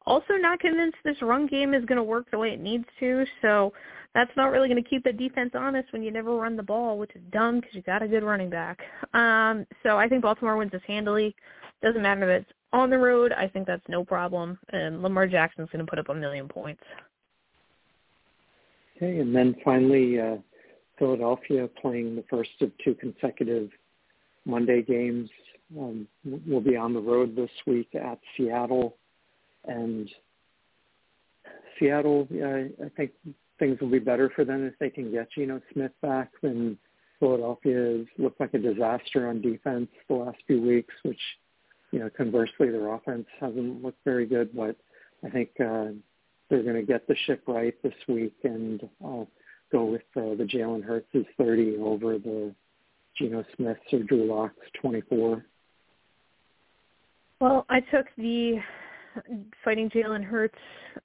Speaker 3: Also not convinced this run game is going to work the way it needs to, so that's not really going to keep the defense honest when you never run the ball, which is dumb because you got a good running back. Um, so I think Baltimore wins this handily. Doesn't matter if it's on the road. I think that's no problem, and Lamar Jackson's going to put up a million points.
Speaker 2: Okay, and then finally, uh, Philadelphia playing the first of two consecutive Monday games. Um, we'll be on the road this week at Seattle, and Seattle, yeah, I think things will be better for them if they can get Geno Smith back. And Philadelphia has looked like a disaster on defense the last few weeks, which, you know, conversely, their offense hasn't looked very good. But I think uh, they're going to get the ship right this week, and I'll go with uh, the Jalen Hurts' 30 over the Geno Smith's or Drew Lock's 24.
Speaker 3: Well, I took the fighting Jalen Hurts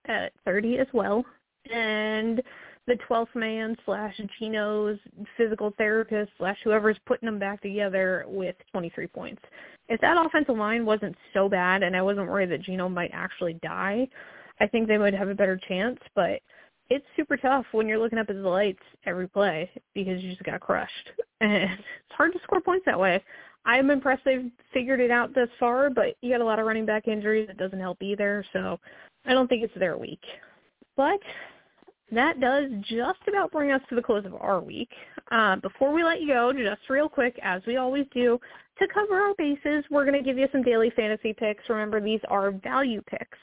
Speaker 3: at 30 as well, and the 12th man slash Geno's physical therapist slash whoever's putting them back together with 23 points. If that offensive line wasn't so bad and I wasn't worried that Geno might actually die, I think they would have a better chance. But it's super tough when you're looking up at the lights every play because you just got crushed. And it's hard to score points that way. I'm impressed they've figured it out thus far, but you got a lot of running back injuries. It doesn't help either, so I don't think it's their week. But that does just about bring us to the close of our week. Uh, before we let you go, just real quick, as we always do, to cover our bases, we're going to give you some daily fantasy picks. Remember, these are value picks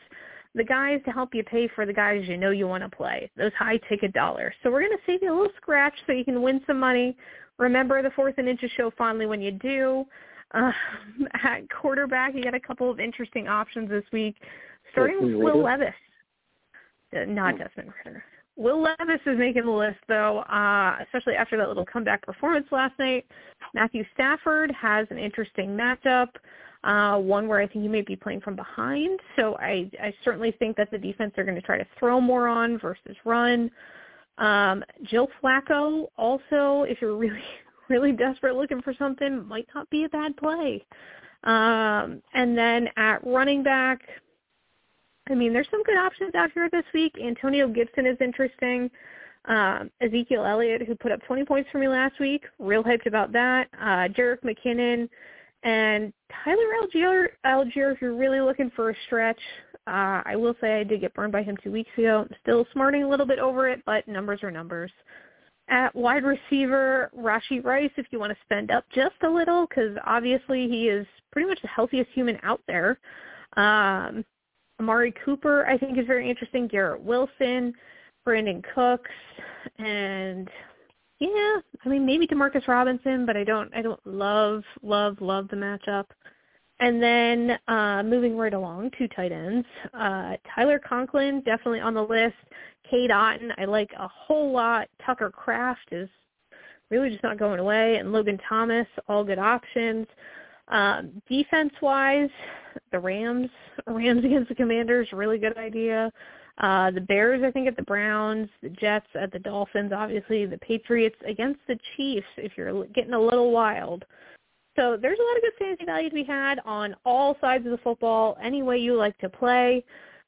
Speaker 3: the guys to help you pay for the guys you know you want to play, those high ticket dollars. So we're going to save you a little scratch so you can win some money. Remember the fourth and inches show fondly when you do. Uh, at quarterback, you got a couple of interesting options this week, starting with Will Levis. Uh, not Desmond Ridder. Will Levis is making the list, though, uh, especially after that little comeback performance last night. Matthew Stafford has an interesting matchup, uh, one where I think he may be playing from behind. So I, I certainly think that the defense are going to try to throw more on versus run. Um, Joe Flacco also, if you're really, really desperate looking for something, might not be a bad play. Um, and then at running back, I mean, there's some good options out here this week. Antonio Gibson is interesting. Um, Ezekiel Elliott, who put up 20 points for me last week, real hyped about that. Uh, Jerick McKinnon and Tyler Allgeier, Allgeier, if you're really looking for a stretch. Uh, I will say I did get burned by him two weeks ago. I'm still smarting a little bit over it, but numbers are numbers. At wide receiver, Rashee Rice, if you want to spend up just a little, because obviously he is pretty much the healthiest human out there. Um, Amari Cooper, I think, is very interesting. Garrett Wilson, Brandin Cooks, and yeah, I mean maybe Demarcus Robinson, but I don't I don't love love love the matchup. And then uh, moving right along to tight ends, uh, Tyler Conklin definitely on the list. Cade Otton I like a whole lot. Tucker Kraft is really just not going away, and Logan Thomas, all good options. Um, defense-wise, the Rams, Rams against the Commanders, really good idea. Uh, the Bears, I think, at the Browns, the Jets at the Dolphins, obviously the Patriots against the Chiefs. If you're getting a little wild, so there's a lot of good fantasy value to be had on all sides of the football. Any way you like to play.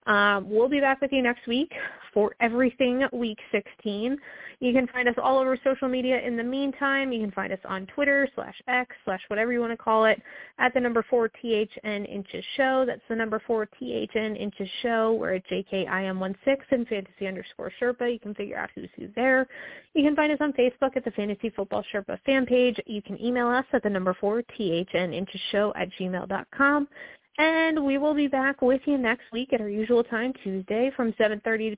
Speaker 3: Um, we'll be back with you next week for everything week 16. You can find us all over social media in the meantime. You can find us on Twitter slash X slash whatever you want to call it at the number 4 THN Inches Show. That's the number 4 THN Inches Show. We're at JKIM16 and Fantasy underscore Sherpa. You can figure out who's who there. You can find us on Facebook at the Fantasy Football Sherpa fan page. You can email us at the number 4 THN Inches Show at gmail.com. And we will be back with you next week at our usual time, Tuesday, from 7.30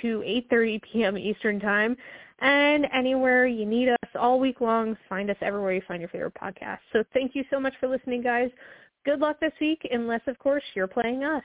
Speaker 3: to 8.30 p.m. Eastern Time. And anywhere you need us all week long, find us everywhere you find your favorite podcast. So thank you so much for listening, guys. Good luck this week, unless, of course, you're playing us.